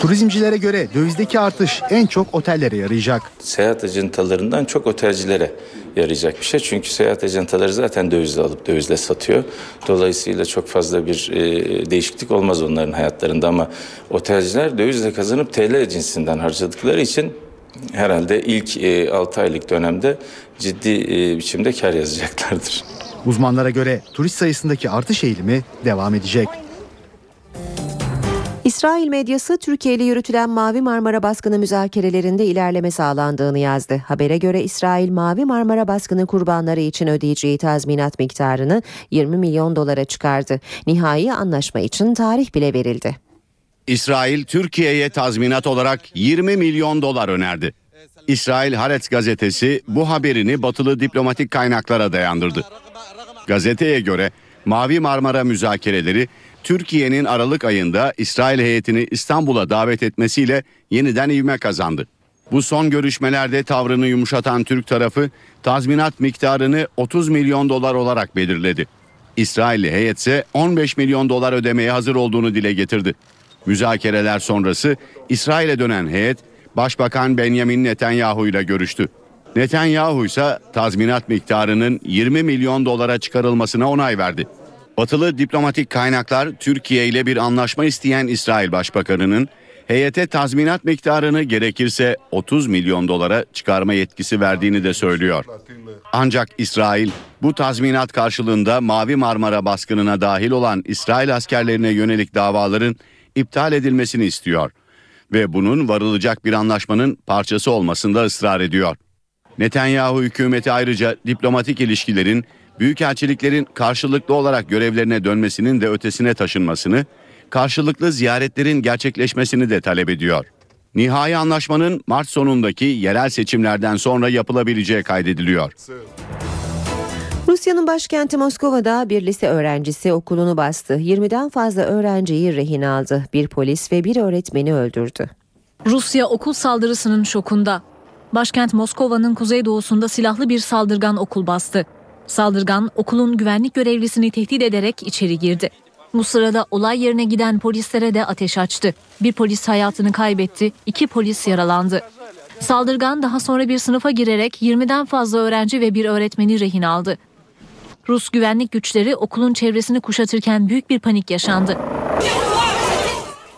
Turizmcilere göre dövizdeki artış en çok otellere yarayacak. Seyahat ajantalarından çok otelcilere yarayacak bir şey. Çünkü seyahat ajantaları zaten dövizle alıp dövizle satıyor. Dolayısıyla çok fazla bir e, değişiklik olmaz onların hayatlarında ama otelciler dövizle kazanıp TL cinsinden harcadıkları için herhalde ilk e, 6 aylık dönemde ciddi e, biçimde kar yazacaklardır. Uzmanlara göre turist sayısındaki artış eğilimi devam edecek. İsrail medyası Türkiye ile yürütülen Mavi Marmara baskını müzakerelerinde ilerleme sağlandığını yazdı. Habere göre İsrail Mavi Marmara baskını kurbanları için ödeyeceği tazminat miktarını 20 milyon dolara çıkardı. Nihai anlaşma için tarih bile verildi. İsrail Türkiye'ye tazminat olarak 20 milyon dolar önerdi. İsrail Haaretz gazetesi bu haberini batılı diplomatik kaynaklara dayandırdı. Gazeteye göre Mavi Marmara müzakereleri Türkiye'nin Aralık ayında İsrail heyetini İstanbul'a davet etmesiyle yeniden ivme kazandı. Bu son görüşmelerde tavrını yumuşatan Türk tarafı tazminat miktarını 30 milyon dolar olarak belirledi. İsrailli heyet ise 15 milyon dolar ödemeye hazır olduğunu dile getirdi. Müzakereler sonrası İsrail'e dönen heyet Başbakan Benjamin Netanyahu ile görüştü. Netanyahu ise tazminat miktarının 20 milyon dolara çıkarılmasına onay verdi. Batılı diplomatik kaynaklar Türkiye ile bir anlaşma isteyen İsrail Başbakanı'nın heyete tazminat miktarını gerekirse 30 milyon dolara çıkarma yetkisi verdiğini de söylüyor. Ancak İsrail bu tazminat karşılığında Mavi Marmara baskınına dahil olan İsrail askerlerine yönelik davaların iptal edilmesini istiyor ve bunun varılacak bir anlaşmanın parçası olmasında ısrar ediyor. Netanyahu hükümeti ayrıca diplomatik ilişkilerin büyükelçiliklerin karşılıklı olarak görevlerine dönmesinin de ötesine taşınmasını, karşılıklı ziyaretlerin gerçekleşmesini de talep ediyor. Nihai anlaşmanın Mart sonundaki yerel seçimlerden sonra yapılabileceği kaydediliyor. Rusya'nın başkenti Moskova'da bir lise öğrencisi okulunu bastı. 20'den fazla öğrenciyi rehin aldı. Bir polis ve bir öğretmeni öldürdü. Rusya okul saldırısının şokunda. Başkent Moskova'nın kuzeydoğusunda silahlı bir saldırgan okul bastı. Saldırgan okulun güvenlik görevlisini tehdit ederek içeri girdi. Bu sırada olay yerine giden polislere de ateş açtı. Bir polis hayatını kaybetti, iki polis yaralandı. Saldırgan daha sonra bir sınıfa girerek 20'den fazla öğrenci ve bir öğretmeni rehin aldı. Rus güvenlik güçleri okulun çevresini kuşatırken büyük bir panik yaşandı.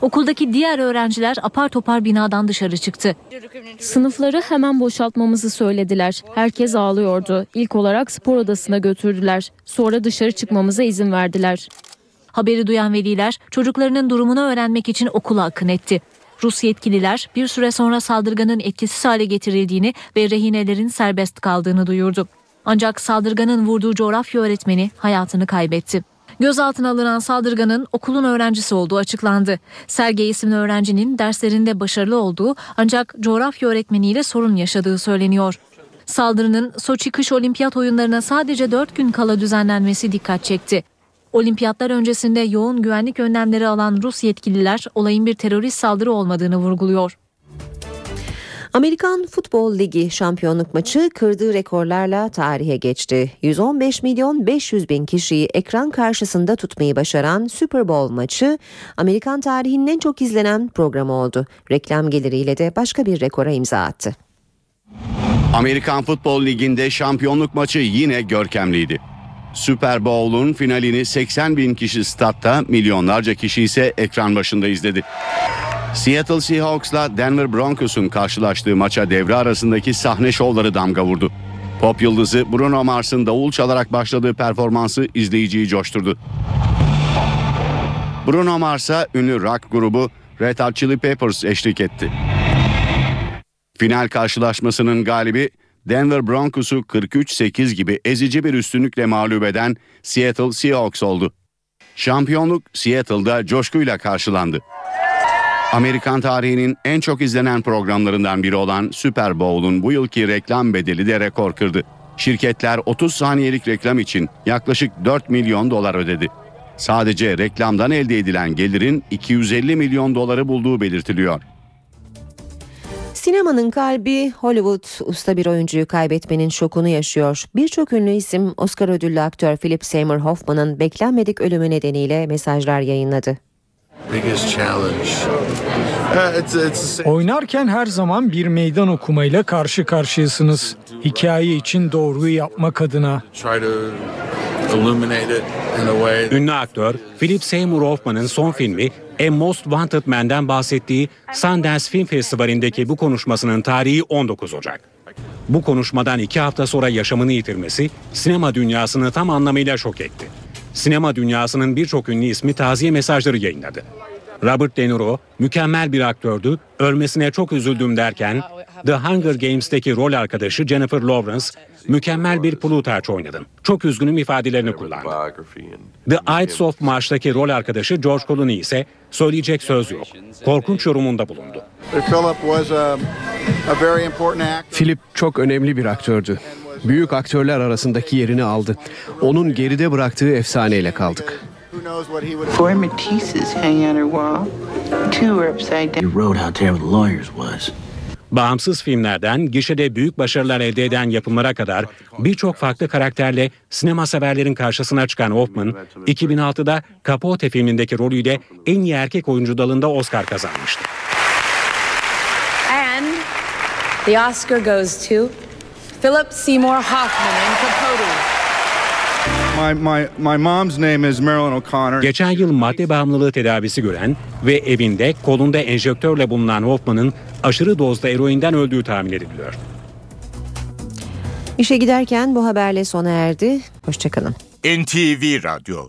Okuldaki diğer öğrenciler apar topar binadan dışarı çıktı. Sınıfları hemen boşaltmamızı söylediler. Herkes ağlıyordu. İlk olarak spor odasına götürdüler. Sonra dışarı çıkmamıza izin verdiler. Haberi duyan veliler çocuklarının durumunu öğrenmek için okula akın etti. Rus yetkililer bir süre sonra saldırganın etkisiz hale getirildiğini ve rehinelerin serbest kaldığını duyurdu. Ancak saldırganın vurduğu coğrafya öğretmeni hayatını kaybetti. Gözaltına alınan saldırganın okulun öğrencisi olduğu açıklandı. Sergey isimli öğrencinin derslerinde başarılı olduğu ancak coğrafya öğretmeniyle sorun yaşadığı söyleniyor. Saldırının Soçi Kış Olimpiyat oyunlarına sadece 4 gün kala düzenlenmesi dikkat çekti. Olimpiyatlar öncesinde yoğun güvenlik önlemleri alan Rus yetkililer olayın bir terörist saldırı olmadığını vurguluyor. Amerikan Futbol Ligi şampiyonluk maçı kırdığı rekorlarla tarihe geçti. 115 milyon 500 bin kişiyi ekran karşısında tutmayı başaran Super Bowl maçı Amerikan tarihinin en çok izlenen programı oldu. Reklam geliriyle de başka bir rekora imza attı. Amerikan Futbol Ligi'nde şampiyonluk maçı yine görkemliydi. Super Bowl'un finalini 80 bin kişi statta, milyonlarca kişi ise ekran başında izledi. Seattle Seahawks'la Denver Broncos'un karşılaştığı maça devre arasındaki sahne şovları damga vurdu. Pop yıldızı Bruno Mars'ın davul çalarak başladığı performansı izleyiciyi coşturdu. Bruno Mars'a ünlü rock grubu Red Hot Chili Peppers eşlik etti. Final karşılaşmasının galibi Denver Broncos'u 43-8 gibi ezici bir üstünlükle mağlup eden Seattle Seahawks oldu. Şampiyonluk Seattle'da coşkuyla karşılandı. Amerikan tarihinin en çok izlenen programlarından biri olan Super Bowl'un bu yılki reklam bedeli de rekor kırdı. Şirketler 30 saniyelik reklam için yaklaşık 4 milyon dolar ödedi. Sadece reklamdan elde edilen gelirin 250 milyon doları bulduğu belirtiliyor. Sinemanın kalbi Hollywood usta bir oyuncuyu kaybetmenin şokunu yaşıyor. Birçok ünlü isim Oscar ödüllü aktör Philip Seymour Hoffman'ın beklenmedik ölümü nedeniyle mesajlar yayınladı. Oynarken her zaman bir meydan okumayla karşı karşıyasınız. Hikaye için doğruyu yapmak adına. Ünlü aktör Philip Seymour Hoffman'ın son filmi A Most Wanted Man'den bahsettiği Sundance Film Festivali'ndeki bu konuşmasının tarihi 19 Ocak. Bu konuşmadan iki hafta sonra yaşamını yitirmesi sinema dünyasını tam anlamıyla şok etti. Sinema dünyasının birçok ünlü ismi taziye mesajları yayınladı. Robert De Niro mükemmel bir aktördü, ölmesine çok üzüldüm derken The Hunger Games'teki rol arkadaşı Jennifer Lawrence mükemmel bir Plutarch oynadım. Çok üzgünüm ifadelerini kullandı. The Ides of March'taki rol arkadaşı George Clooney ise söyleyecek söz yok. Korkunç yorumunda bulundu. Philip çok önemli bir aktördü. Büyük aktörler arasındaki yerini aldı. Onun geride bıraktığı efsaneyle kaldık. Four Matisses hang on her wall. Two are upside down. You wrote how terrible the lawyers was. Bağımsız filmlerden gişede büyük başarılar elde eden yapımlara kadar birçok farklı karakterle sinema severlerin karşısına çıkan Hoffman, 2006'da Capote filmindeki rolüyle en iyi erkek oyuncu dalında Oscar kazanmıştı. And the Oscar goes to Philip Seymour Hoffman in Capote. My, my, my mom's name is Marilyn O'Connor. Geçen yıl madde bağımlılığı tedavisi gören ve evinde kolunda enjektörle bulunan Hoffman'ın aşırı dozda eroinden öldüğü tahmin ediliyor. İşe giderken bu haberle sona erdi. Hoşçakalın. NTV Radyo